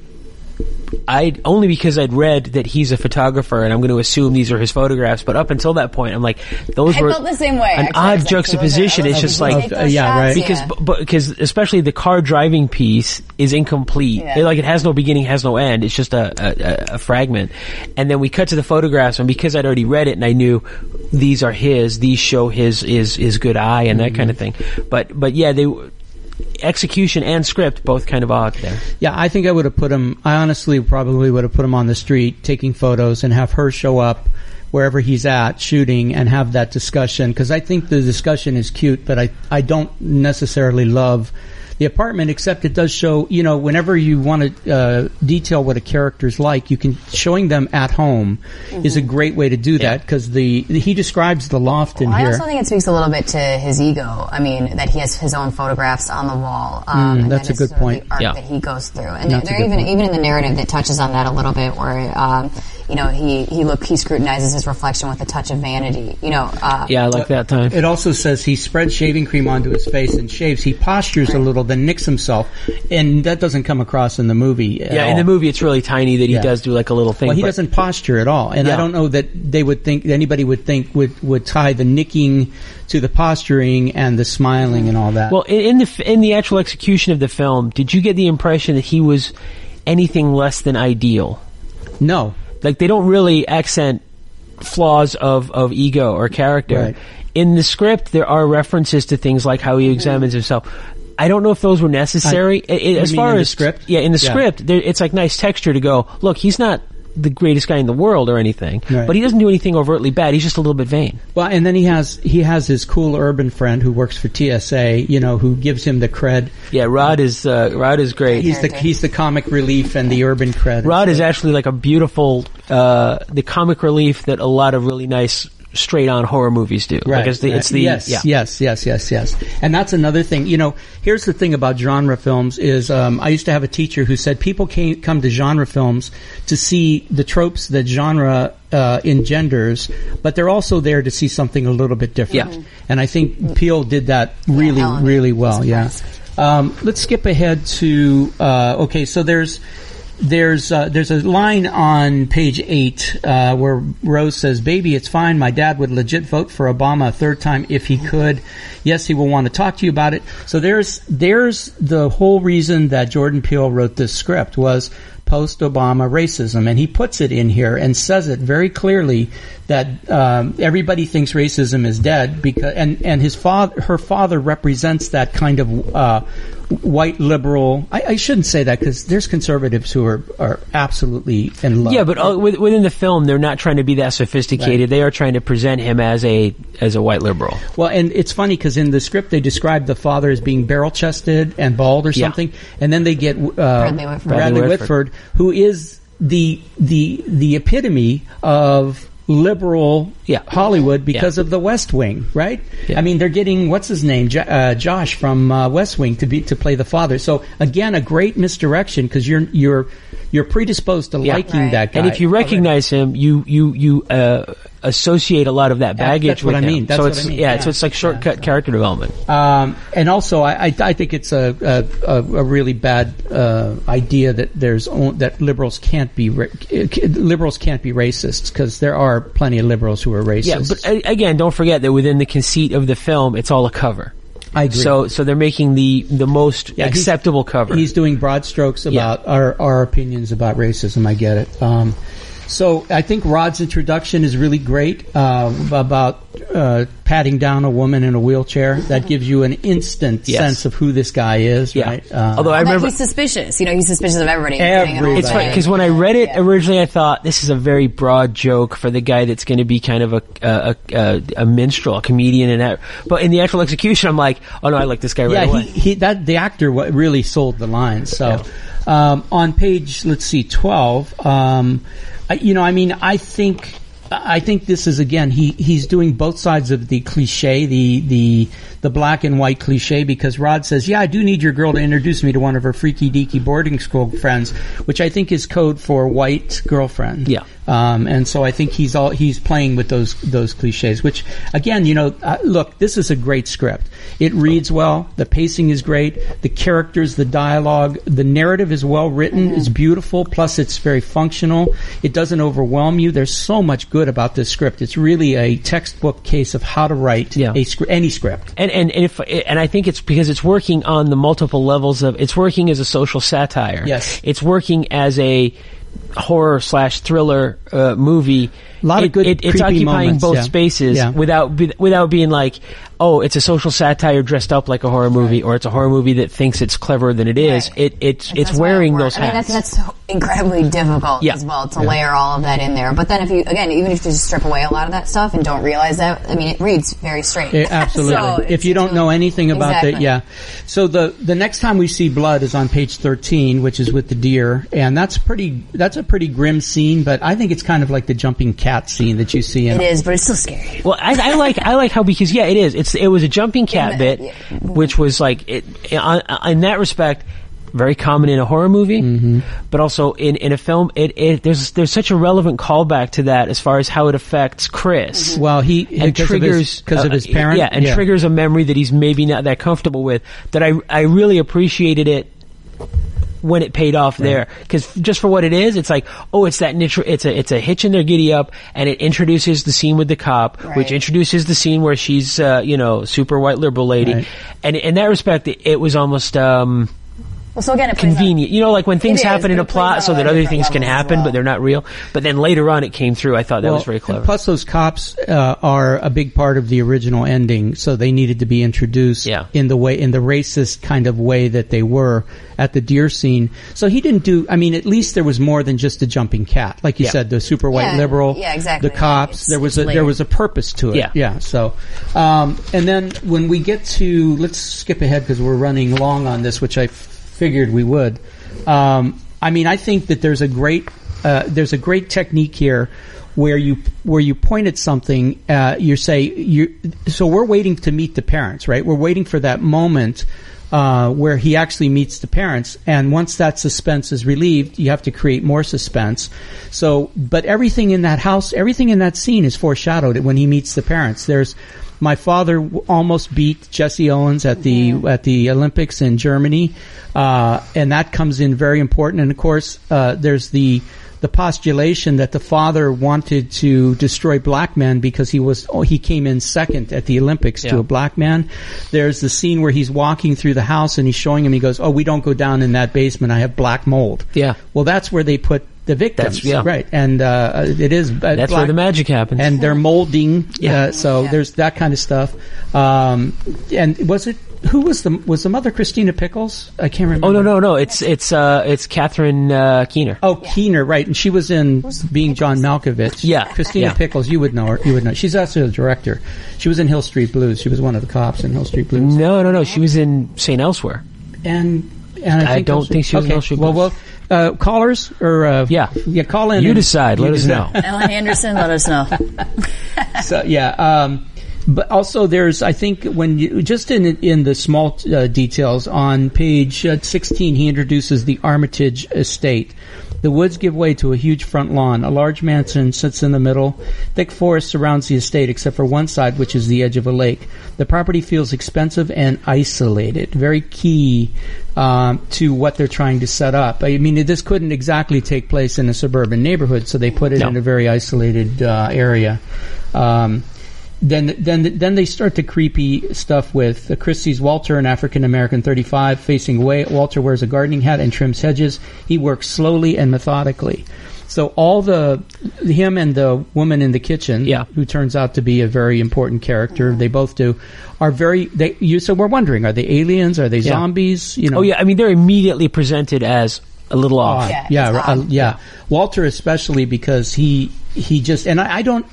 I only because I'd read that he's a photographer and I'm going to assume these are his photographs. But up until that point, I'm like, those I were felt the same way, An actually. Odd was like, juxtaposition. it's oh, just like take those yeah, shots, right. because yeah. but because especially the car driving piece is incomplete. Yeah. It, like it has no beginning, has no end. It's just a, a, a- a fragment. And then we cut to the photographs, and because I'd already read it and I knew these are his, these show his his his good eye and that mm-hmm. kind of thing. But but yeah, they execution and script both kind of odd there. Yeah, I think I would have put him. I honestly probably would have put him on the street taking photos and have her show up wherever he's at shooting and have that discussion because I think the discussion is cute, but I I don't necessarily love the apartment except it does show you know whenever you want to uh, detail what a character's like you can showing them at home is a great way to do that because the he describes the loft in Well, I here also think it speaks a little bit to his ego. I mean, that he has his own photographs on the wall. Um, and Mm, that's that a good sort of point. The art Yeah. that he goes through, and That's a there good even point. even in the narrative that touches on that a little bit, where um, you know he he look he scrutinizes his reflection with a touch of vanity. You know, uh, Yeah, I like that time. It also says he spreads shaving cream onto his face and shaves. He postures a little, then nicks himself, and that doesn't come across in the movie. at Yeah, in the movie it's really tiny that he Yeah. does do like a little thing. Well, he but- doesn't posture at all, and I don't know that they would think anybody would think would would tie the nicking to the posturing and the smiling and all that. Well, in, in the in the actual execution of the film, did you get the impression that he was anything less than ideal? no, Like they don't really accent flaws of of ego or character. Right. In the script, there are references to things like how he mm-hmm. examines himself. I don't know if those were necessary. I- I- you as far in the as script? yeah, in the Yeah. script, there, it's like nice texture to go. Look, he's not the greatest guy in the world or anything, Right. but he doesn't do anything overtly bad. He's just a little bit vain. well, and then he has he has his cool urban friend who works for TSA, you know, who gives him the cred. Yeah, Rod is uh, Rod is great. He's the he's the comic relief and the urban cred. Rod is actually like a beautiful, uh, the comic relief that a lot of really nice straight on horror movies do. Right. Like it's the, it's the, yes, yeah. yes, yes, yes, yes. And that's another thing. You know, here's the thing about genre films is um, I used to have a teacher who said people came, come to genre films to see the tropes that genre uh, engenders, but they're also there to see something a little bit different. Yeah. And I think Peele did that really, Ellen really well. Yeah. Um, let's skip ahead to uh, okay. So there's there's uh, there's a line on page eight uh, where Rose says, "Baby, it's fine. My dad would legit vote for Obama a third time if he could. Yes, he will want to talk to you about it." So there's there's the whole reason that Jordan Peele wrote this script was post-Obama racism, and he puts it in here and says it very clearly that um, everybody thinks racism is dead because and and his father her father represents that kind of uh, white liberal. I, I shouldn't say that because there's conservatives who are are absolutely in love. Yeah, but uh, within the film, they're not trying to be that sophisticated. Right. They are trying to present him as a as a white liberal. Well, and it's funny because in the script they describe the father as being barrel-chested and bald or Yeah. something, and then they get uh, Bradley, Whitford. Bradley Whitford, who is the the the epitome of liberal Yeah. Hollywood because Yeah. of the West Wing, right? Yeah. I mean, they're getting what's his name, jo- uh, Josh from uh, West Wing, to be to play the father. So again, a great misdirection because you're you're you're predisposed to Yeah. liking Right. that guy. And if you recognize him, you you you uh, associate a lot of that baggage that's what with I him. mean. That's so what it's I mean. yeah, Yeah. so it's like shortcut character development. Um, and also, I, I, I think it's a, a, a really bad uh, idea that there's on, that liberals can't be ra- liberals can't be racists because there are plenty of liberals who are racist. Yeah, but again, don't forget that within the conceit of the film, it's all a cover. I agree. So so they're making the the most Yeah, he's- acceptable cover. He's doing broad strokes about our, our opinions about racism. I get it. Um, so I think Rod's introduction is really great uh, about uh, patting down a woman in a wheelchair. That gives you an instant Yes. sense of who this guy is. yeah. Right? Uh, Although I remember he's suspicious. You know, he's suspicious of everybody. including an old Everybody. It's funny because when I read it Yeah. originally, I thought this is a very broad joke for the guy that's going to be kind of a a, a a minstrel, a comedian, and that. But in the actual execution, I'm like, oh no, I like this guy right yeah, away. he, he that the actor wa- really sold the line. So um, on page let's see twelve, um, I, you know, I mean, I think I think this is again he he's doing both sides of the cliche, the the the black and white cliche because Rod says, "Yeah, I do need your girl to introduce me to one of her freaky deaky boarding school friends," which I think is code for white girlfriend. Yeah. Um, and so I think he's all he's playing with those those cliches. Which again, you know, uh, look, this is a great script. It reads well. The pacing is great. The characters, the dialogue, the narrative is well written. It's beautiful. Plus, it's very functional. It doesn't overwhelm you. There's so much good about this script. It's really a textbook case of how to write Yeah. a script, any script. And, and and if and I think it's because it's working on the multiple levels of it's working as a social satire. Yes. it's working as a horror slash thriller uh, movie. A lot of good It, it's occupying moments, both yeah. spaces Yeah. without be, without being like, oh, it's a social satire dressed up like a horror movie, or it's a horror movie that thinks it's cleverer than it is. Right. It it's it's wearing it works. those I mean, hats. that's, that's so incredibly difficult Yeah. as well to layer all of that in there. But then if you, again, even if you just strip away a lot of that stuff and don't realize that, I mean, it reads very straight. Yeah, absolutely. [LAUGHS] So if you don't know anything about Exactly. that, yeah. So the the next time we see blood is on page thirteen, which is with the deer, and that's pretty. That's a pretty grim scene, but I think it's kind of like the jumping cat scene that you see in. It is, but it's still scary. Well, I, I like I like how because yeah, it is. It's it was a jumping cat Yeah, bit, yeah. which was like it, in that respect very common in a horror movie, Mm-hmm. but also in, in a film. It, it there's there's such a relevant callback to that as far as how it affects Chris. Well, he And because triggers because of uh, his parent. yeah, and triggers a memory that he's maybe not that comfortable with. That I I really appreciated it when it paid off there. Because just for what it is it's like oh it's that nitro- it's a it's a hitch in their giddy up and it introduces the scene with the cop which introduces the scene where she's uh, you know super white liberal lady. Right. and in that respect it, it was almost um Well, so again, it plays on- convenient you know like when things is, happen in a plot so that other things can happen well. but they're not real but then later on it came through I thought that was very and clever Plus, those cops uh, are a big part of the original ending, so they needed to be introduced Yeah. in the way in the racist kind of way that they were at the deer scene. So he didn't do. I mean, at least there was more than just a jumping cat, like you Yeah. said, the super white Yeah, liberal, yeah, exactly. the cops. It's- there was it's a there was a purpose to it. Yeah. yeah. So, um, and then when we get to let's skip ahead because we're running long on this, which I f- figured we would. Um, I mean, I think that there's a great uh, there's a great technique here where you where you point at something, uh, you say you. So we're waiting to meet the parents, right? We're waiting for that moment. Uh, where he actually meets the parents, and once that suspense is relieved, you have to create more suspense. So, but everything in that house, everything in that scene is foreshadowed when he meets the parents. There's my father w- almost beat Jesse Owens at the at the Olympics in Germany, uh, and that comes in very important. And of course, uh, there's the the postulation that the father wanted to destroy black men because he was oh, he came in second at the Olympics to a black man. There's the scene where he's walking through the house and he's showing him. He goes, "Oh, we don't go down in that basement. I have black mold." Yeah. Well, that's where they put the victims, That's- yeah. right? And uh, it is uh, that's where the magic happens and they're molding. Yeah. Uh, so Yeah. there's that kind of stuff. Um, and was it who was the was the mother Christina Pickles? I can't remember. oh no no no it's it's uh it's Catherine uh, Keener Oh, Keener, right? And she was in Being John Malkovich. Yeah. Christina Yeah. Pickles. You would know her. You would know. She's also the director. She was in Hill Street Blues. She was one of the cops in Hill Street Blues. no no no she was in St Elsewhere And and I, I don't also- think she was in okay. Hill Street Well, well, uh, callers or uh, Yeah. yeah, call in. You and- decide. Let you us decide. know. Ellen Anderson, let us know. [LAUGHS] So yeah, um, but also there's I think when you just in in the small uh, details on page uh, 16 he introduces the Armitage estate. The woods give way to a huge front lawn. A large mansion sits in the middle. Thick forest surrounds the estate except for one side, which is the edge of a lake. The property feels expensive and isolated. Very key um, to what they're trying to set up. I mean, this couldn't exactly take place in a suburban neighborhood, so they put it No. in a very isolated uh, area. Um, then, then, then they start the creepy stuff with uh, Christie's Walter, an African American, 35, facing away. Walter wears a gardening hat and trims hedges. He works slowly and methodically. So all the him and the woman in the kitchen, Yeah. who turns out to be a very important character, they both do, are very. They you so we're wondering, are they aliens? Are they Yeah. zombies? You know, oh yeah I mean they're immediately presented as a little off odd. Yeah, Yeah, uh, yeah. Walter especially because he he just and I, I don't.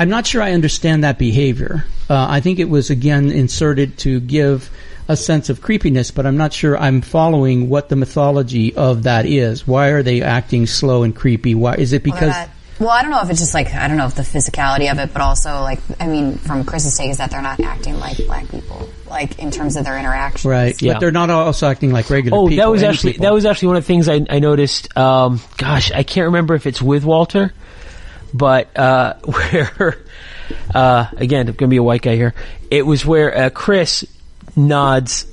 I'm not sure I understand that behavior. Uh, I think it was again inserted to give a sense of creepiness, but I'm not sure I'm following what the mythology of that is. Why are they acting slow and creepy? Why is it Well, because? they're well, I don't know if it's just like I don't know if the physicality of it, but also like I mean, from Chris's take is that they're not acting like black people, like in terms of their interactions. Right, Yeah. but they're not also acting like regular Oh, people. that was actually people. that was actually one of the things I, I noticed. Um, gosh, I can't remember if it's with Walter, but uh, [LAUGHS] where uh, again, I'm going to be a white guy here. It was where uh, Chris nods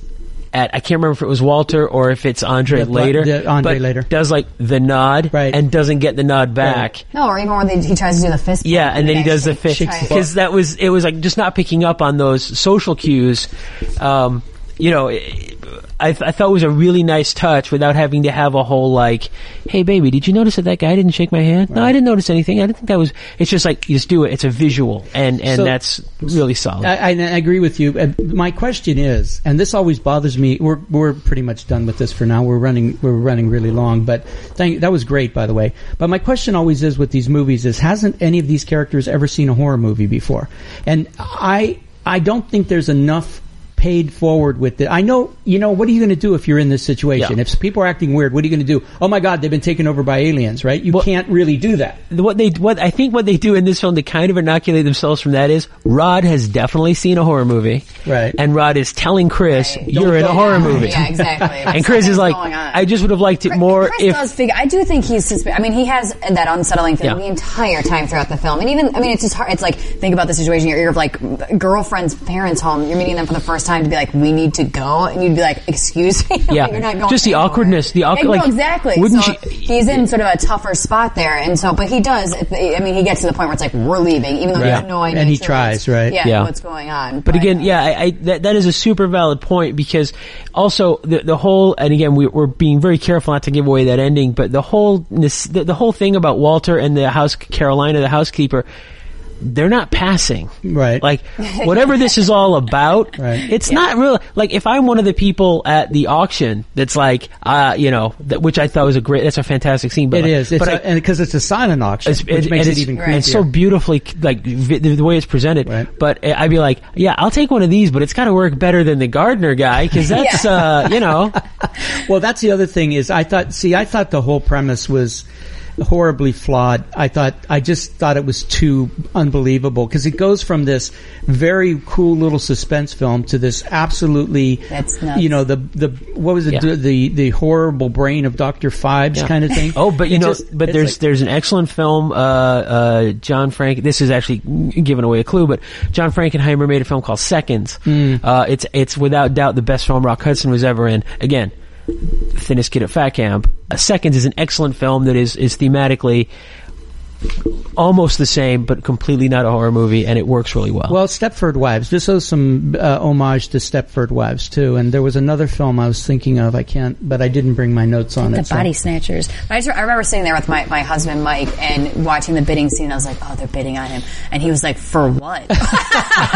at I can't remember if it was Walter or if it's Andre The- later. the Andre but later. does like the nod Right. and doesn't get the nod back. No, or even when they, he tries to do the fist. Yeah, bump and then he does the fist because that was it was like just not picking up on those social cues. Um, you know, I, th- I thought it was a really nice touch without having to have a whole like, "Hey, baby, did you notice that that guy didn't shake my hand?" No, I didn't notice anything. I didn't think that was. It's just like you just do it. It's a visual, and and So- that's really solid. I, I, agree with you. My question is, and this always bothers me. We're we're pretty much done with this for now. We're running we're running really long, but thank, that was great, by the way. But my question always is with these movies is, hasn't any of these characters ever seen a horror movie before? And I I don't think there's enough paid forward with it. I know, you know, what are you going to do if you're in this situation? Yeah. If people are acting weird, what are you going to do? Oh my God, they've been taken over by aliens, right? You can't really do that. what they what I think what they do in this film to kind of inoculate themselves from that is Rod has definitely seen a horror movie, Right. And Rod is telling Chris, Right. "You're in a Don't- horror movie." Yeah, exactly. [LAUGHS] And Chris is like, "I just would have liked it more Chris if." does figure. I do think he's. Suspe- I mean, he has that unsettling feeling Yeah. the entire time throughout the film, and even. I mean, it's just hard. It's like think about the situation. You're, you're like girlfriend's parents' home. You're meeting them for the first time to be like, "We need to go," and you'd be like, "Excuse me." [LAUGHS] Yeah. you're not going Just the anywhere. awkwardness, the awkward- Yeah, no, like, exactly. wouldn't so you- he's in sort of a tougher spot there, and so, but he does. I mean, he gets to the point where it's like, "We're leaving," even though we Right. have no idea. And he tries, what's- right? Yeah, Yeah. what's going on? But again, uh, yeah, I, I that, that is a super valid point because also the the whole and again we, we're being very careful not to give away that ending, but the whole this, the, the whole thing about Walter and the house Carolina the housekeeper, they're not passing. Right. Like [LAUGHS] whatever this is all about, Right. it's not real. Like if I'm one of the people at the auction that's like, uh, you know, that, which I thought was a great, that's a fantastic scene. But It like- is, it's but a, I- and because it's a silent auction, it's, which it- makes it it's, even Right. creepier. it's so beautifully like vi- the, the way it's presented. Right. But I'd be like, yeah, I'll take one of these, but it's got to work better than the gardener guy because [LAUGHS] that's uh, you know, Well, that's the other thing is I thought, see, I thought the whole premise was horribly flawed. I thought, I just thought it was too unbelievable because it goes from this very cool little suspense film to this absolutely, That's nuts. you know, the, the, what was it, Yeah. the, the horrible brain of Dr. Phibes kind of thing. Oh, but you It know, just- but there's like- there's an excellent film. Uh, uh, John Frank. This is actually giving away a clue, but John Frankenheimer made a film called Seconds. Hmm. Uh, it's it's without doubt the best film Rock Hudson was ever in. Again, thinnest kid at fat camp. Uh, Seconds is an excellent film that is is thematically almost the same, but completely not a horror movie, and it works really well. Well, Stepford Wives. This is some uh, homage to Stepford Wives too. And there was another film I was thinking of. I can't, but I didn't bring my notes on the it. The body snatchers. I, just, I remember sitting there with my, my husband Mike and watching the bidding scene. I was like, "Oh, they're bidding on him," and he was like, "For what?" [LAUGHS]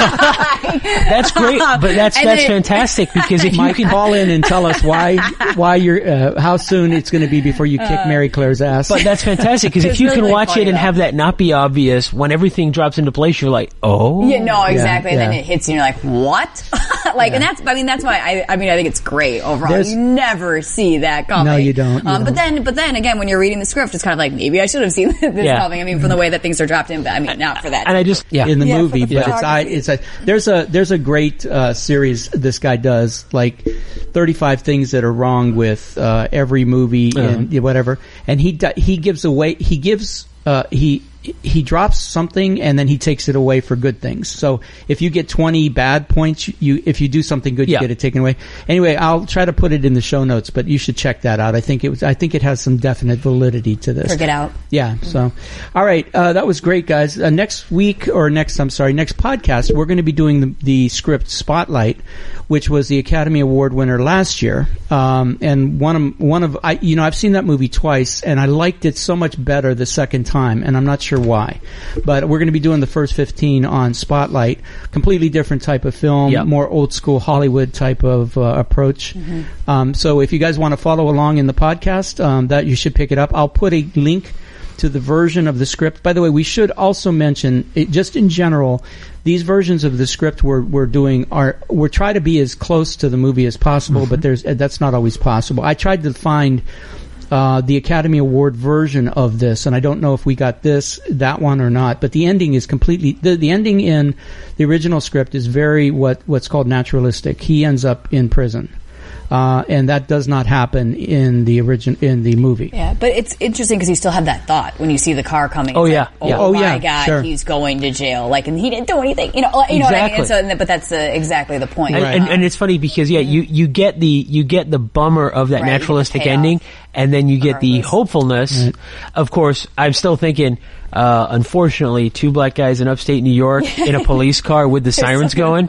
that's great, but that's And that's then- fantastic because if [LAUGHS] you Mike, can call in and tell us why, why you're, uh, how soon it's going to be before you kick Mary Claire's ass. But that's fantastic because if It's you can watch funny, it and though. have that not be obvious, when everything drops into place, you're like, oh, Yeah, no, exactly. And then it hits you, and you're like, "What?" [LAUGHS] like, and that's. I mean, that's why I. I mean, I think it's great overall. There's- you never see that coming. No, you don't, you um, But don't. then, but then again, when you're reading the script, it's kind of like maybe I should have seen [LAUGHS] this Yeah. coming. I mean, from the way that things are dropped in. But I mean, not for that. and I just yeah, in the Yeah, movie, the but it's I, it's a there's a there's a great uh, series this guy does like 35 things that are wrong with uh, every movie and whatever, and he do- he gives away he gives uh, he he drops something and then he takes it away for good things. So if you get 20 bad points, you if you do something good, you Yeah. get it taken away. Anyway, I'll try to put it in the show notes, but you should check that out. I think it was I think it has some definite validity to this. Or Get Out. Yeah. So, all right, uh, that was great, guys. Uh, next week or next, I'm sorry, next podcast, we're going to be doing the, the script Spotlight, which was the Academy Award winner last year. Um, and one of one of I, you know, I've seen that movie twice, and I liked it so much better the second time, and I'm not sure why. But we're going to be doing the first 15 on Spotlight, completely different type of film, Yep. more old school Hollywood type of uh, approach. Um, so if you guys want to follow along in the podcast, um, that you should pick it up. I'll put a link to the version of the script. By the way, we should also mention, it, just in general, these versions of the script we're, we're doing are we're trying to be as close to the movie as possible, but there's that's not always possible. I tried to find uh, the Academy Award version of this, and I don't know if we got this that one or not. But the ending is completely the, the ending in the original script is very what what's called naturalistic. He ends up in prison. Uh, and that does not happen in the origin in the movie. Yeah, but it's interesting because you still have that thought when you see the car coming. Oh, yeah, like, oh, yeah. Oh, my yeah, God, sure. he's going to jail. Like, and he didn't do anything. You know, like- you know what I mean. And Exactly. so, and- but that's uh, exactly the point. And, Right. and, and it's funny because yeah, you, you get the you get the bummer of that Right, you get the naturalistic ending, and then you get the Regardless. hopefulness. Of course, I'm still thinking. Uh, unfortunately, two black guys in upstate New York [LAUGHS] in a police car with the sirens going.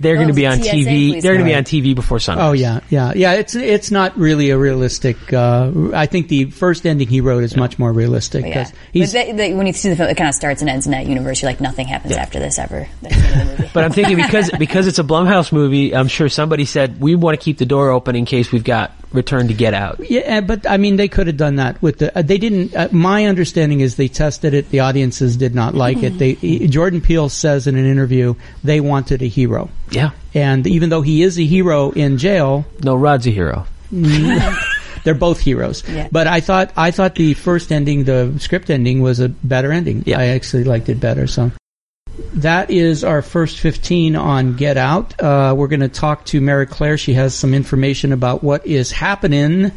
They're going to be on TSA TV. They're going to be on TV before sunrise. Oh yeah, yeah, yeah. It's it's not really a realistic. Uh, I think the first ending he wrote is much more realistic. But yeah, 'cause he's, but that, that, when you see the film, it kind of starts and ends in that universe. You're like, nothing happens after this ever. [LAUGHS] That's the end of the movie. But I'm thinking because because it's a Blumhouse movie, I'm sure somebody said we want to keep the door open in case we've got Return to Get Out. Yeah, but I mean, they could have done that with the. Uh, they didn't. Uh, my understanding is they tested it. The audiences did not like it. They Jordan Peele says in an interview they wanted a hero, Yeah, and even though he is a hero in jail, no, Rod's a hero. [LAUGHS] they're both heroes. Yeah. But I thought I thought the first ending, the script ending, was a better ending. Yeah. I actually liked it better. So. That is our first 15 on Get Out. Uh, we're going to talk to Mary Claire. She has some information about what is happening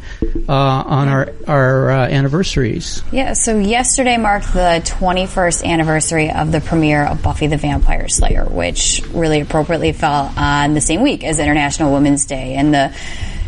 uh, on our our uh, anniversaries. Yeah, so yesterday marked the 21st anniversary of the premiere of Buffy the Vampire Slayer, which really appropriately fell on the same week as International Women's Day. And the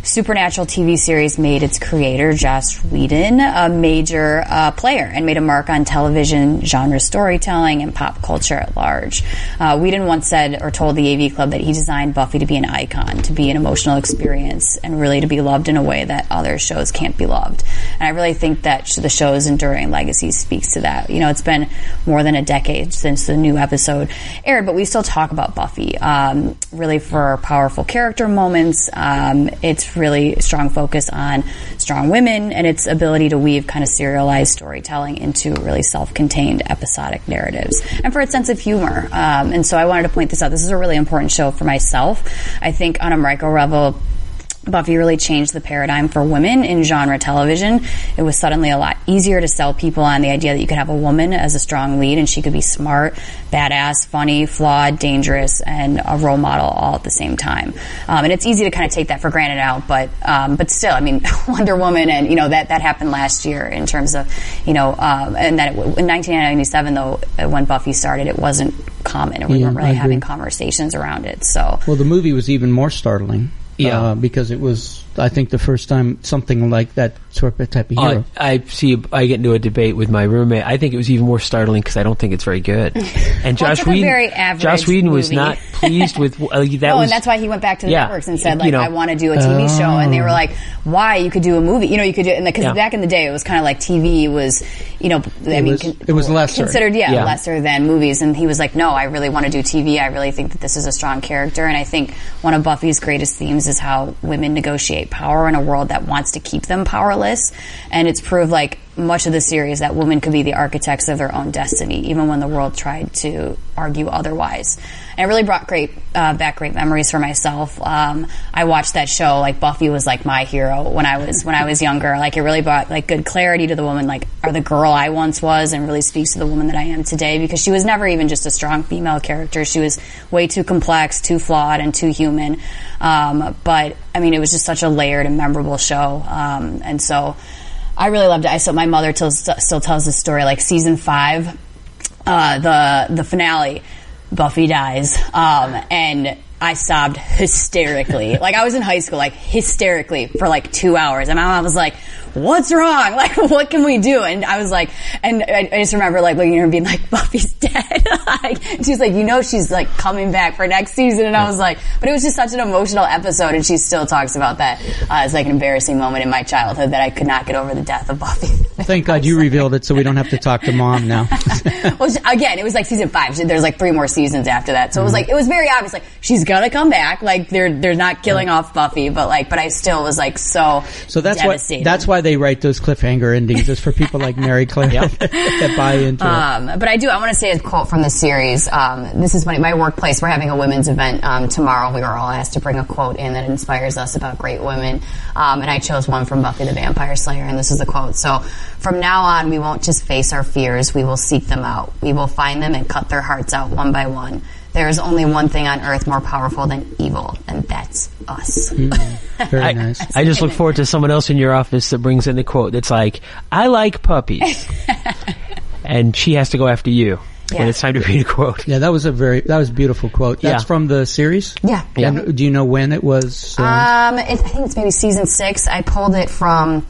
Supernatural TV series made its creator, Joss Whedon, a major uh, player and made a mark on television genre storytelling and pop culture at large. Uh, Whedon once said or told the AV Club that he designed Buffy to be an icon, to be an emotional experience, and really to be loved in a way that other shows can't be loved. And I really think that the show's enduring legacy speaks to that. You know, it's been more than a decade since the new episode aired, but we still talk about Buffy, um, really for powerful character moments. Um, it's really strong focus on strong women and its ability to weave kind of serialized storytelling into really self-contained episodic narratives and for its sense of humor. Um, and so I wanted to point this out. This is a really important show for myself. I think on a micro level, Buffy really changed the paradigm for women in genre television. It was suddenly a lot easier to sell people on the idea that you could have a woman as a strong lead and she could be smart, badass, funny, flawed, dangerous, and a role model all at the same time. Um, and it's easy to kind of take that for granted out, but um, but still, I mean, [LAUGHS] Wonder Woman and you know that that happened last year in terms of you know um, and that it, in 1997 though uh, when Buffy started, it wasn't common and we Yeah, weren't really having conversations around it. So. Well, the movie was even more startling. Yeah. uh, because it was, I think, the first time something like that sort of type of hero. I, I see. I get into a debate with my roommate. I think it was even more startling because I don't think it's very good. [LAUGHS] And Well, Josh it's a Whedon, very average Josh Whedon was not pleased with uh, that. [LAUGHS] no, was and that's why he went back to the Yeah, networks and said, you like, know. I want to do a TV show. And they were like, why? You could do a movie. You know, you could do, and because Yeah. back in the day, it was kind of like TV was, you know, I mean, was- it was lesser. Considered, yeah, Yeah. lesser than movies. And he was like, no, I really want to do TV. I really think that this is a strong character. And I think one of Buffy's greatest themes is how women negotiate power in a world that wants to keep them powerless. And it's proved like much of the series that women could be the architects of their own destiny, even when the world tried to argue otherwise. And it really brought great uh, back great memories for myself. Um, I watched that show like Buffy was like my hero when I was when I was younger. Like it really brought like good clarity to the woman, like or the girl I once was, and really speaks to the woman that I am today because she was never even just a strong female character. She was way too complex, too flawed, and too human. Um, but I mean, it was just such a layered and memorable show, um, and so. I really loved it. I still, my mother till, still tells the story. Like season five, uh, the the finale, Buffy dies, um, and I sobbed hysterically. [LAUGHS] like I was in high school, like hysterically for like two hours. And my mom was like, "What's wrong? [LAUGHS] Like, what can we do?" And I was like, and I, I just remember like looking at her and being like, "Buffy's dead." [LAUGHS] like, she's like, "You know, she's like coming back for next season." And I was like, but it was just such an emotional episode, and she still talks about that uh, as like an embarrassing moment in my childhood that I could not get over the death of Buffy. Thank God you revealed it, so we don't have to talk to mom now. well, again, it was like season five. There's like three more seasons after that, so it was like it was very obvious. Like she's gonna come back. Like they're they're not killing off Buffy, but like, but I still was like so. So that's why that's why they write those cliffhanger endings, is for people like Mary Claire [LAUGHS] [LAUGHS] that buy into it. Um, but I do. I want to say a quote from the series. Um, this is funny. My workplace. We're having a women's event um, tomorrow. We were all asked to bring a quote in that inspires us about great women, um, and I chose one from Buffy the Vampire Slayer, and this is the quote. So, from now on, we won't just face our fears. We will seek them out. We will find them and cut their hearts out one by one. There is only one thing on earth more powerful than evil, and that's us. Very [LAUGHS] I, nice. I just look forward to someone else in your office that brings in the quote that's like, "I like puppies," [LAUGHS] and she has to go after you when Yeah. it's time to read a quote. yeah, that was a very that was a beautiful quote. That's Yeah. from the series. Yeah. And do you know when it was? Uh, Um, it, I think it's maybe season six. I pulled it from,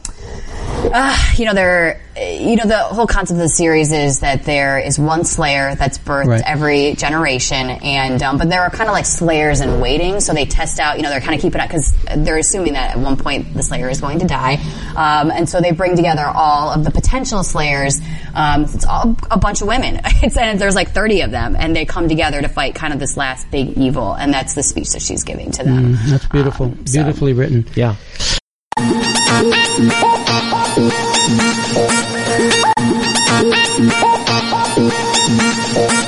uh, you know, there, you know, the whole concept of the series is that there is one Slayer that's birthed Right. every generation, and um, but there are kind of like Slayers in waiting, so they test out. You know, they're kind of keeping it because they're assuming that at one point the Slayer is going to die, um, and so they bring together all of the potential Slayers. Um, it's all a bunch of women. [LAUGHS] It's and there's like 30 of them, and they come together to fight kind of this last big evil, and that's the speech that she's giving to them. that's beautiful. Um, so- Beautifully written. Yeah. Thank you.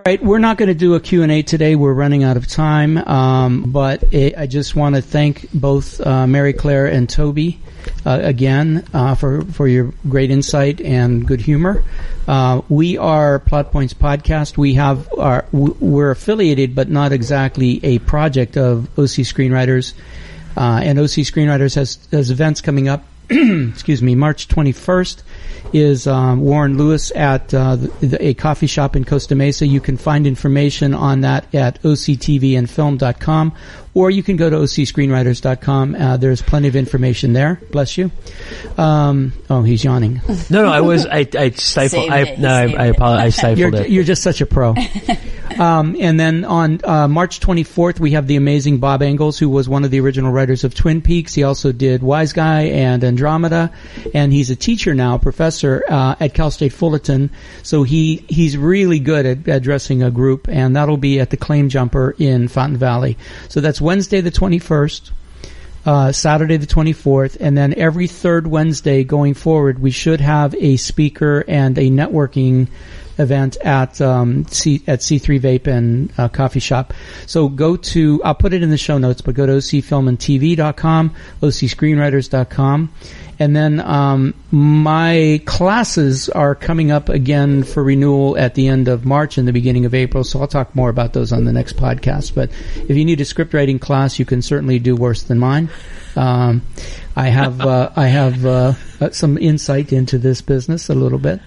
All right, we're not going to do a Q&A today. We're running out of time. Um, but it, I just want to thank both uh, Mary Claire and Toby uh, again uh, for, for your great insight and good humor. Uh, we are Plot Points Podcast. We have our, we're affiliated, but not exactly a project of OC Screenwriters. Uh, and OC Screenwriters has, has events coming up. [CLEARS THROAT] excuse me, March 21st is um, Warren Lewis at uh, the, the, a coffee shop in Costa Mesa. You can find information on that at octvandfilm.com or you can go to ocscreenwriters.com. Uh, there's plenty of information there. Bless you. Um, oh, he's yawning. No, no, I was I I [LAUGHS] stifled. I it. No, I, I apologize. I stifled You're, it. you're just such a pro. [LAUGHS] um, and then on uh, March 24th, we have the amazing Bob Engels, who was one of the original writers of Twin Peaks. He also did Wiseguy and Andromeda, and he's a teacher now, professor uh, at Cal State Fullerton. So he he's really good at addressing a group, and that'll be at the Claim Jumper in Fountain Valley. So that's Wednesday the 21st uh, Saturday the 24th, and then every third Wednesday going forward, we should have a speaker and a networking event at um, C, at C3 Vape and uh, Coffee Shop. So go to, I'll put it in the show notes, but go to ocfilmandtv.com, ocscreenwriters.com, and then um, my classes are coming up again for renewal at the end of March and the beginning of April. So I'll talk more about those on the next podcast. But if you need a script writing class, you can certainly do worse than mine. Um, I have uh, I have uh, uh, some insight into this business a little bit,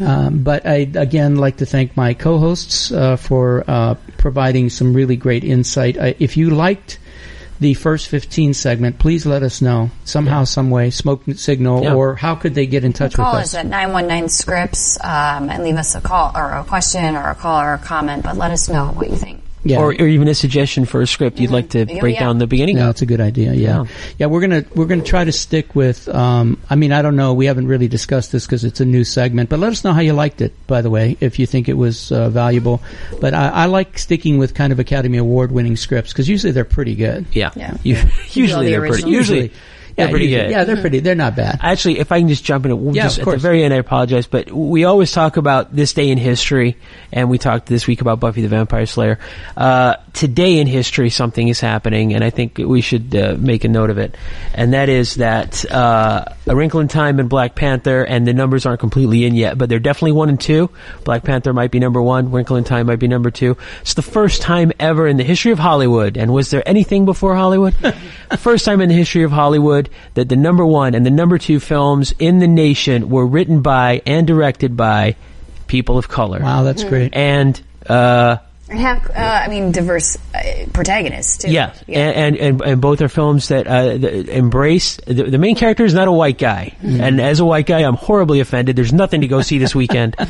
um, but I again like to thank my co-hosts uh, for uh, providing some really great insight. I, if you liked the first 15 segment, please let us know somehow, some way, smoke signal, Yeah. or how could they get in touch with Call us? us at 919 scripts um, and leave us a call or a question or a call or a comment, but let us know what you think. Yeah. Or, or even a suggestion for a script you'd like to Yeah, break yeah. down the beginning Yeah, of. that's a good idea. Yeah. Yeah. yeah, We're gonna we're gonna try to stick with. Um, I mean, I don't know. We haven't really discussed this because it's a new segment. But let us know how you liked it. By the way, if you think it was uh, valuable. But I, I like sticking with kind of Academy Award winning scripts because usually they're pretty good. Yeah. Yeah. You- [LAUGHS] usually the they're pretty. original. Usually they're pretty good. Yeah, they're pretty. They're not bad. Actually, if I can just jump in, Yeah, just of at the very end, I apologize, but we always talk about this day in history, and we talked this week about Buffy the Vampire Slayer. Uh, today in history, something is happening, and I think we should uh, make a note of it, and that is that uh, A Wrinkle in Time and Black Panther, and the numbers aren't completely in yet, but they're definitely one and two. Black Panther might be number one, Wrinkle in Time might be number two. It's the first time ever in the history of Hollywood, and was there anything before Hollywood? [LAUGHS] first time in the history of Hollywood that the number one and the number two films in the nation were written by and directed by people of color. Wow, that's great. And uh, And have, uh, I mean, diverse uh, protagonists, too. yeah, And, and and both are films that uh, that embrace the, the main character is not a white guy, and as a white guy, I'm horribly offended. There's nothing to go see this weekend. [LAUGHS]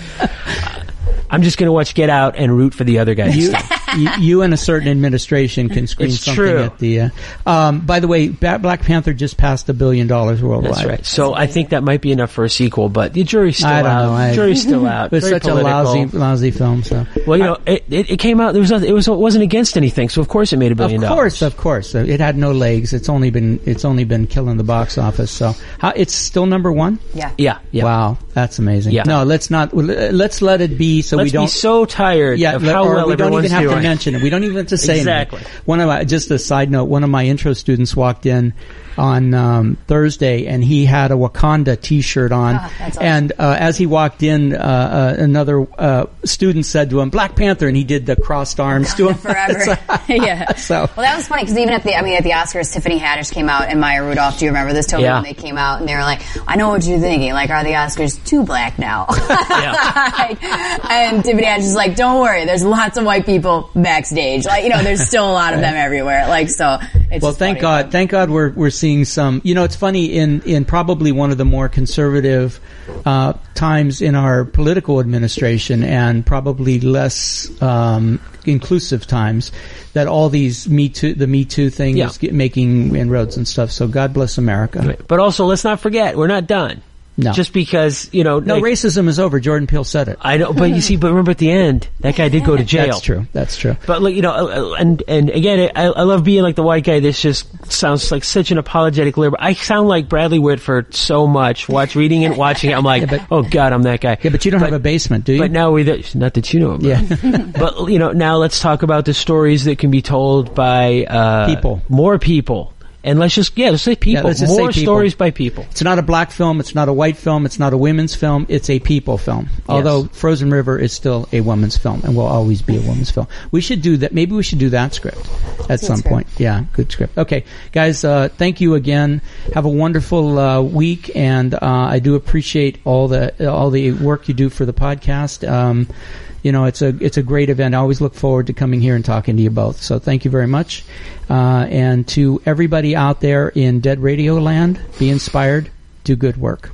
I'm just going to watch Get Out and root for the other guys. you, [LAUGHS] you, you and a certain administration can screen It's something true. at the. Uh, um, by the way, Black Panther just passed a billion dollars worldwide. That's right. So I think that might be enough for a sequel, but the jury's still I don't out. know. I- jury's still out. [LAUGHS] It was Very such political. a lousy, lousy film. So Well, you know, it, it, it came out. There was nothing, it was it wasn't against anything, so of course it made a billion. Of billion course, dollars. of course, it had no legs. It's only been it's only been killing the box office. So how, it's still number one. Yeah. Yeah, yeah. Wow, that's amazing. Yeah. No, let's not. Let's let it be. So Let's we don't. be so tired yeah, of how or well we don't even have doing. to mention it. We don't even have to say Exactly. anything. One of my, just a side note, one of my intro students walked in on um, Thursday and he had a Wakanda T-shirt on. Ah, awesome. And uh, as he walked in, uh, uh, another uh, student said to him, "Black Panther," and he did the crossed arms to him forever. [LAUGHS] So- [LAUGHS] yeah. [LAUGHS] So- well, that was funny because even at the, I mean, at the Oscars, Tiffany Haddish came out and Maya Rudolph. Do you remember this? Toby Yeah. when they came out and they were like, "I know what you're thinking. Like, are the Oscars too black now?" Like, and Tiffany Haddish is like, "Don't worry. There's lots of white people backstage. Like, you know, there's still a lot of them everywhere. Like, so it's Well, just thank funny. God, thank God we're we're seeing some. You know, it's funny in in probably one of the more conservative uh, times in our political administration, and probably less um, inclusive times, that all these Me Too, the Me Too thing Yeah. is get, making inroads and stuff. So God bless America. But also, let's not forget, we're not done. No. Just because, you know, No, like- racism is over. Jordan Peele said it. I know, but you see, but remember at the end, that guy did go to jail. That's true. That's true. But like you know, and and again, I, I love being like the white guy. This just sounds like such an apologetic liberal. I sound like Bradley Whitford so much. Watch reading it, watching it. I'm like, [LAUGHS] but- oh god, I'm that guy. Yeah, but you don't have a basement, do you? But now we, not that you know about. Yeah. [LAUGHS] but you know, now let's talk about the stories that can be told by uh, People. more people, and let's just yeah, let's say people, let's just say more people. stories by people. It's not a black film. It's not a white film. It's not a women's film. It's a people film. Although Frozen River is still a woman's film and will always be a woman's film. We should do that. Maybe we should do that script at some script. point. Yeah, good script. Okay, guys, uh, thank you again. Have a wonderful uh, week, and uh, I do appreciate all the all the work you do for the podcast. Um, you know, it's a it's a great event. I always look forward to coming here and talking to you both. So thank you very much. Uh, and to everybody out there in Dead Radio Land, be inspired, do good work.